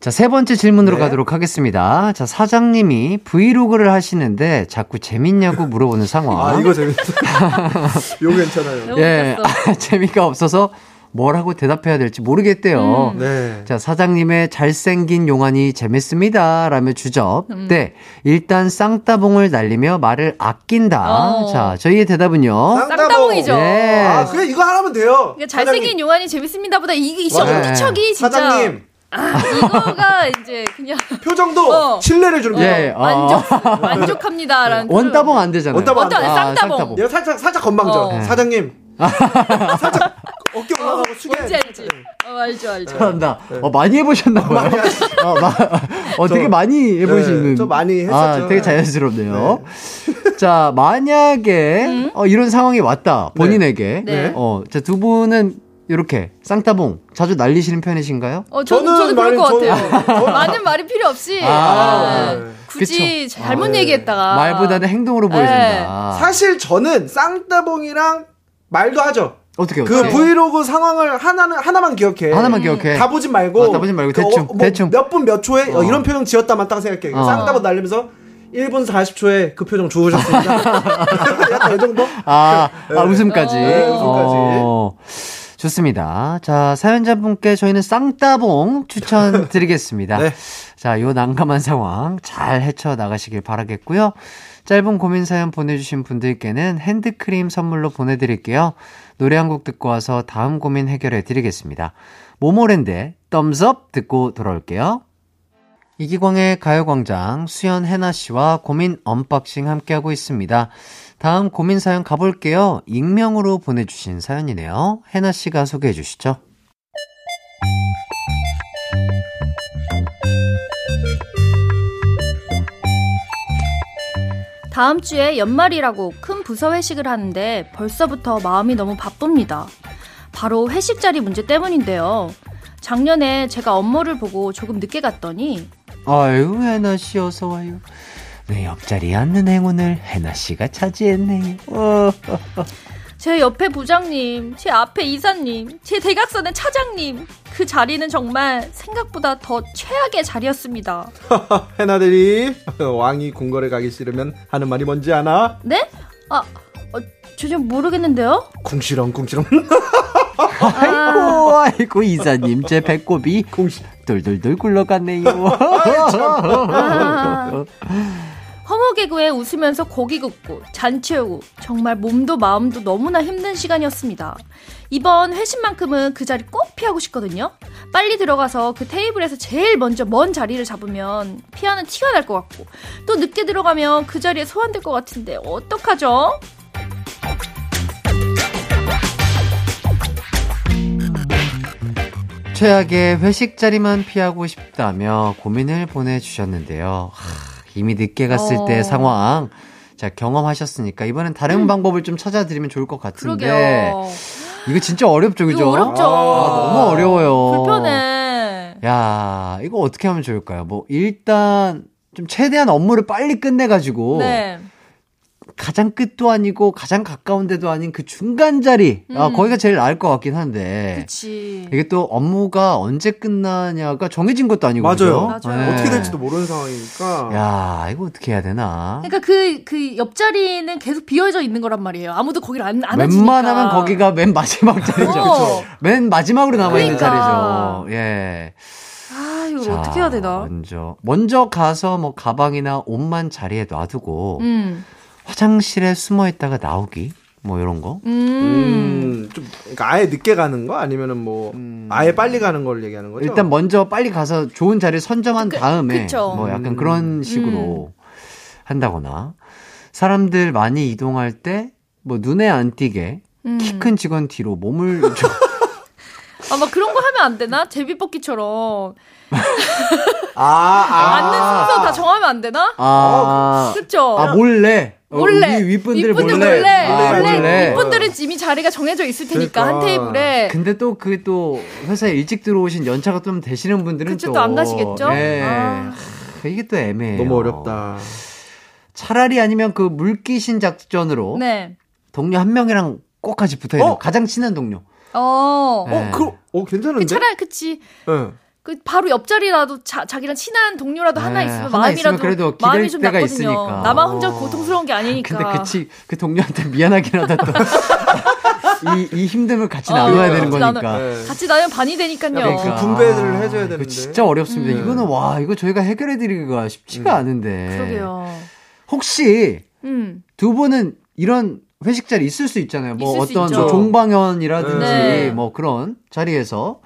자, 세 번째 질문으로 네. 가도록 하겠습니다. 자, 사장님이 브이로그를 하시는데 자꾸 재밌냐고 물어보는 상황. 아, 이거 재밌다. 이거 괜찮아요. 예, 웃겼어. 재미가 없어서 뭐라고 대답해야 될지 모르겠대요. 음. 네. 자, 사장님의 잘생긴 용안이 재밌습니다. 라며 주접. 음. 네. 일단 쌍따봉을 날리며 말을 아낀다. 어. 자, 저희의 대답은요. 쌍따봉 이죠. 예. 아, 그래 이거 하나면 돼요. 그러니까 잘생긴 용안이 재밌습니다 보다 이, 이 맞아요. 엄지척이 진짜 사장님 아, 이거가 이제 그냥 표정도 어. 신뢰를 주는 거예요. 예, 어. 만족 만족합니다라는 원따봉 안 되잖아요. 원따봉 안 돼. 쌍따봉. 얘가 살짝 살짝 건방져. 어. 사장님. 살짝 어깨 올라가고 숙여. 뭔지 알지? 어, 알죠 알죠. 잘한다. 어, 많이 해보셨나 봐요. 어, 마, 어, 되게 저- 많이 해보시는. 네, 저 많이 했었죠. 아, 되게 자연스럽네요. 자, 만약에, 어, 이런 상황이 왔다. 본인에게. 네. 어, 자, 두 분은 이렇게 쌍따봉 자주 날리시는 편이신가요? 어, 저는 저는 저는 그럴 것 저는- 같아요. 많은 말이 필요 없이 아, 네. 네. 굳이 그쵸. 잘못 아, 네. 얘기했다가 말보다는 행동으로 네. 보여준다. 사실 저는 쌍따봉이랑 말도 하죠. 어떻게, 그 어떻게? 브이로그 상황을 하나는 하나만 기억해. 하나만 기억해. 다 보진 말고. 어, 다 보진 말고 대충, 대충. 몇 분 몇 초에 어, 어. 이런 표정 지었다만 딱 생각해. 어. 쌍따봉 날리면서 1분 40초에 그 표정 주우셨습니다. 약간 이 정도? 아, 아 웃음까지. 네, 웃음까지. 어, 좋습니다. 자, 사연자분께 저희는 쌍따봉 추천드리겠습니다. 네. 자, 요 난감한 상황 잘 헤쳐 나가시길 바라겠고요. 짧은 고민 사연 보내주신 분들께는 핸드크림 선물로 보내드릴게요. 노래 한 곡 듣고 와서 다음 고민 해결해 드리겠습니다. 모모랜드의 Thumbs Up 듣고 돌아올게요. 이기광의 가요광장 수연 해나 씨와 고민 언박싱 함께하고 있습니다. 다음 고민 사연 가볼게요. 익명으로 보내주신 사연이네요. 해나 씨가 소개해 주시죠. 다음 주에 연말이라고 큰 부서 회식을 하는데 벌써부터 마음이 너무 바쁩니다. 바로 회식 자리 문제 때문인데요. 작년에 제가 업무를 보고 조금 늦게 갔더니 아유, 해나 씨 어서 와요. 내 옆자리에 앉는 행운을 해나 씨가 차지했네요. 어. 제 옆에 부장님, 제 앞에 이사님, 제 대각선의 차장님 그 자리는 정말 생각보다 더 최악의 자리였습니다. 해나들이 왕이 궁궐에 가기 싫으면 하는 말이 뭔지 아나? 네? 아, 어, 전혀 모르겠는데요? 궁시렁 궁시렁 아이고, 아이고, 이사님, 제 배꼽이 궁시. 돌돌돌 굴러갔네요. 아, 허무개구에 웃으면서 고기 굽고 잔치 오고 정말 몸도 마음도 너무나 힘든 시간이었습니다. 이번 회식만큼은 그 자리 꼭 피하고 싶거든요. 빨리 들어가서 그 테이블에서 제일 먼저 먼 자리를 잡으면 피하는 티가 날 것 같고 또 늦게 들어가면 그 자리에 소환될 것 같은데 어떡하죠? 최악의 회식 자리만 피하고 싶다며 고민을 보내주셨는데요. 하, 이미 늦게 갔을 어. 때 상황. 자, 경험하셨으니까 이번엔 다른 방법을 좀 찾아드리면 좋을 것 같은데. 그러게요. 이거 진짜 어렵죠, 그죠? 어렵죠. 아, 너무 어려워요. 불편해. 야, 이거 어떻게 하면 좋을까요? 뭐, 일단, 좀 최대한 업무를 빨리 끝내가지고. 네. 가장 끝도 아니고 가장 가까운 데도 아닌 그 중간 자리. 아, 음. 거기가 제일 나을 것 같긴 한데. 그치. 이게 또 업무가 언제 끝나냐가 정해진 것도 아니고. 맞아요. 그죠? 맞아요. 네. 어떻게 될지도 모르는 상황이니까. 야, 이거 어떻게 해야 되나? 그러니까 그, 그 옆자리는 계속 비어져 있는 거란 말이에요. 아무도 거기를 안, 안. 웬만하면 거기가 맨 마지막 자리죠. 어. 맨 마지막으로 남아있는 그러니까. 자리죠. 예. 아, 이거 자, 어떻게 해야 되나? 먼저, 먼저 가서 뭐 가방이나 옷만 자리에 놔두고 음. 화장실에 숨어 있다가 나오기 뭐 이런 거. 음. 음, 좀, 그러니까 아예 늦게 가는 거? 아니면은 뭐, 아예 빨리 가는 걸 얘기하는 거죠? 일단 먼저 빨리 가서 좋은 자리 선점한 그- 다음에 그쵸. 뭐 약간 음. 그런 식으로 한다거나 사람들 많이 이동할 때 뭐 눈에 안 띄게 음. 키큰 직원 뒤로 몸을 좀 아, 막 그런 거 하면 안 되나? 제비뽑기처럼. 아, 아. 앉는 순서 다 정하면 안 되나? 아, 그쵸? 아 몰래 어, 몰래. 위, 윗분들 윗분들 몰래, 몰래. 아, 원래 몰래. 윗분들은 이미 자리가 정해져 있을 테니까, 한 그러니까. 테이블에. 근데 또그또 회사에 일찍 들어오신 연차가 좀 되시는 분들은 그쵸, 또 또안 가시겠죠? 네. 아. 하, 이게 또 애매해요. 너무 어렵다. 차라리 아니면 그 물귀신 작전으로 네. 동료 한 명이랑 꼭 같이 붙어 있는 어? 가장 친한 동료. 어. 네. 어, 그, 어, 괜찮은데? 그 차라리, 그치. 예. 그 바로 옆자리라도 자, 자기랑 친한 동료라도 하나 네, 있으면 하나 마음이라도 그래도 기댈 마음이 좀 때가 낫거든요. 있으니까. 나만 혼자 고통스러운 게 아니니까. 근데 그치 그 동료한테 미안하긴 하다 또. 이, 이 힘듦을 같이 어, 나눠야 되는 같이 거니까. 나눠- 네. 같이 나면 반이 되니까요. 그러니까. 분배를 해줘야 이거 되는데. 진짜 어렵습니다. 음. 이거는 와 이거 저희가 해결해드리기가 쉽지가 않은데. 그러게요. 혹시 음. 두 분은 이런 회식 자리 있을 수 있잖아요. 뭐 있을 수 어떤 있죠. 뭐 종방연이라든지 네. 뭐 그런 자리에서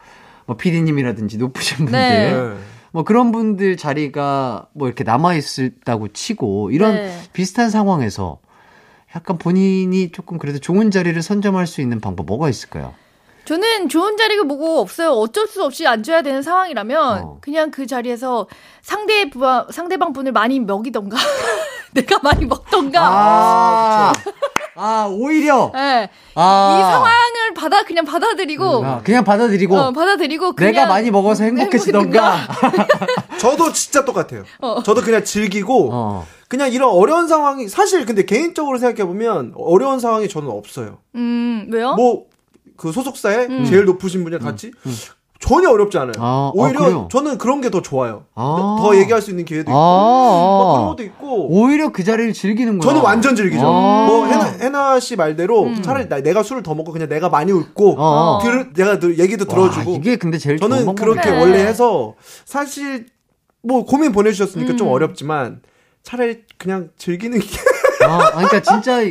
뭐 PD님이라든지 높으신 분들 네. 네. 뭐 그런 분들 자리가 뭐 이렇게 남아 있었다고 치고 이런 네. 비슷한 상황에서 약간 본인이 조금 그래도 좋은 자리를 선점할 수 있는 방법 뭐가 있을까요? 저는 좋은 자리가 뭐고 없어요. 어쩔 수 없이 앉아야 되는 상황이라면 어. 그냥 그 자리에서 상대 부 상대방 분을 많이 먹이던가 내가 많이 먹던가. 아, 아 오히려 예. 아, 이 상황을 받아 그냥 받아들이고 아, 그냥 받아들이고 어, 받아들이고 그냥 내가 많이 먹어서 행복해지던가. 저도 진짜 똑같아요. 저도 그냥 즐기고 어. 그냥 이런 어려운 상황이 사실 근데 개인적으로 생각해 보면 어려운 상황이 저는 없어요. 음 왜요? 뭐 그 소속사에 음. 제일 높으신 분이랑 같이 전혀 어렵지 않아요. 아, 아, 오히려 그래요? 저는 그런 게 더 좋아요. 아. 더 얘기할 수 있는 기회도 있고 아. 뭐 그런 것도 있고. 오히려 그 자리를 즐기는구나. 저는 완전 즐기죠. 아. 뭐 해나, 해나 씨 말대로 음. 차라리 나, 내가 술을 더 먹고 그냥 내가 많이 웃고 어. 들, 내가 들- 얘기도 와, 들어주고 이게 근데 제일 저는. 그렇게 네. 원래 해서 사실 뭐 고민 보내주셨으니까 좀 음. 어렵지만 차라리 그냥 즐기는 게 아, 그러니까 진짜 예.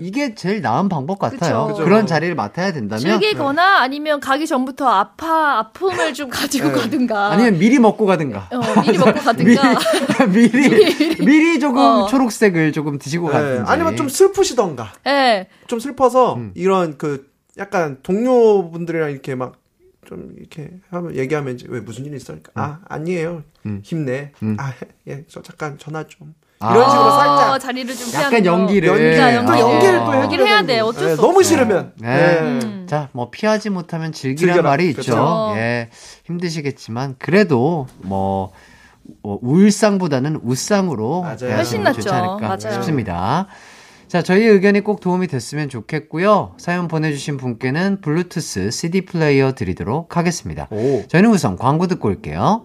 이게 제일 나은 방법 같아요. 그쵸. 그런 자리를 맡아야 된다면 즐기거나 아니면 가기 전부터 아파 아픔을 좀 가지고 네. 가든가 아니면 미리 먹고 가든가. 어, 미리 먹고 가든가 미리 미리 미리 조금 어. 초록색을 조금 드시고 예. 가든지. 아니면 좀 슬프시던가 예. 좀 슬퍼서 음. 이런 그 약간 동료분들이랑 이렇게 막좀 이렇게 하면 얘기하면 이제 왜 무슨 일 있어? 그러니까 아 아니에요 음. 힘내 음. 아예저 잠깐 전화 좀 아. 이런 식으로 어, 살짝 자리를 좀 약간 피하는 거. 연기를 연기 연기야, 또 연기. 연기를 또 어. 해줘야 연기를 해야 되는 돼. 거. 어쩔 예, 수 너무 없어. 싫으면 네. 예. 음. 자, 뭐 피하지 못하면 즐기란 즐겨라. 말이 있죠. 그렇죠. 예. 힘드시겠지만 그래도 뭐 어, 울상보다는 웃상으로 맞아요. 대하시면 훨씬 좋지 낫죠. 않을까 맞아요. 싶습니다. 자, 저희 의견이 꼭 도움이 됐으면 좋겠고요. 사연 보내주신 분께는 블루투스 CD 플레이어 드리도록 하겠습니다. 오. 저희는 우선 광고 듣고 올게요.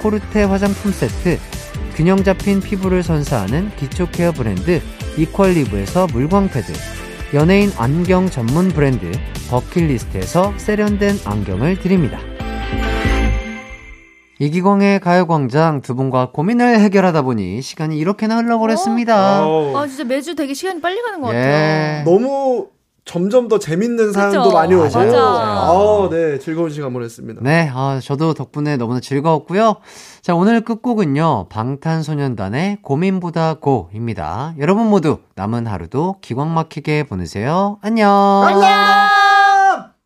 코르테 화장품 세트, 균형 잡힌 피부를 선사하는 기초 케어 브랜드 이퀄리브에서 물광 패드, 연예인 안경 전문 브랜드 버킷리스트에서 세련된 안경을 드립니다. 이기광의 가요광장 두 분과 고민을 해결하다 보니 시간이 이렇게나 흘러버렸습니다. 어우. 아 진짜 매주 되게 시간이 빨리 가는 것 예. 같아요. 너무 점점 더 재밌는 사연도 그쵸? 많이 오고 맞아. 아, 네 즐거운 시간 보냈습니다. 네, 아, 저도 덕분에 너무나 즐거웠고요. 자, 오늘 끝곡은요, 방탄소년단의 고민보다 고입니다. 여러분 모두 남은 하루도 기광 막히게 보내세요. 안녕! 안녕.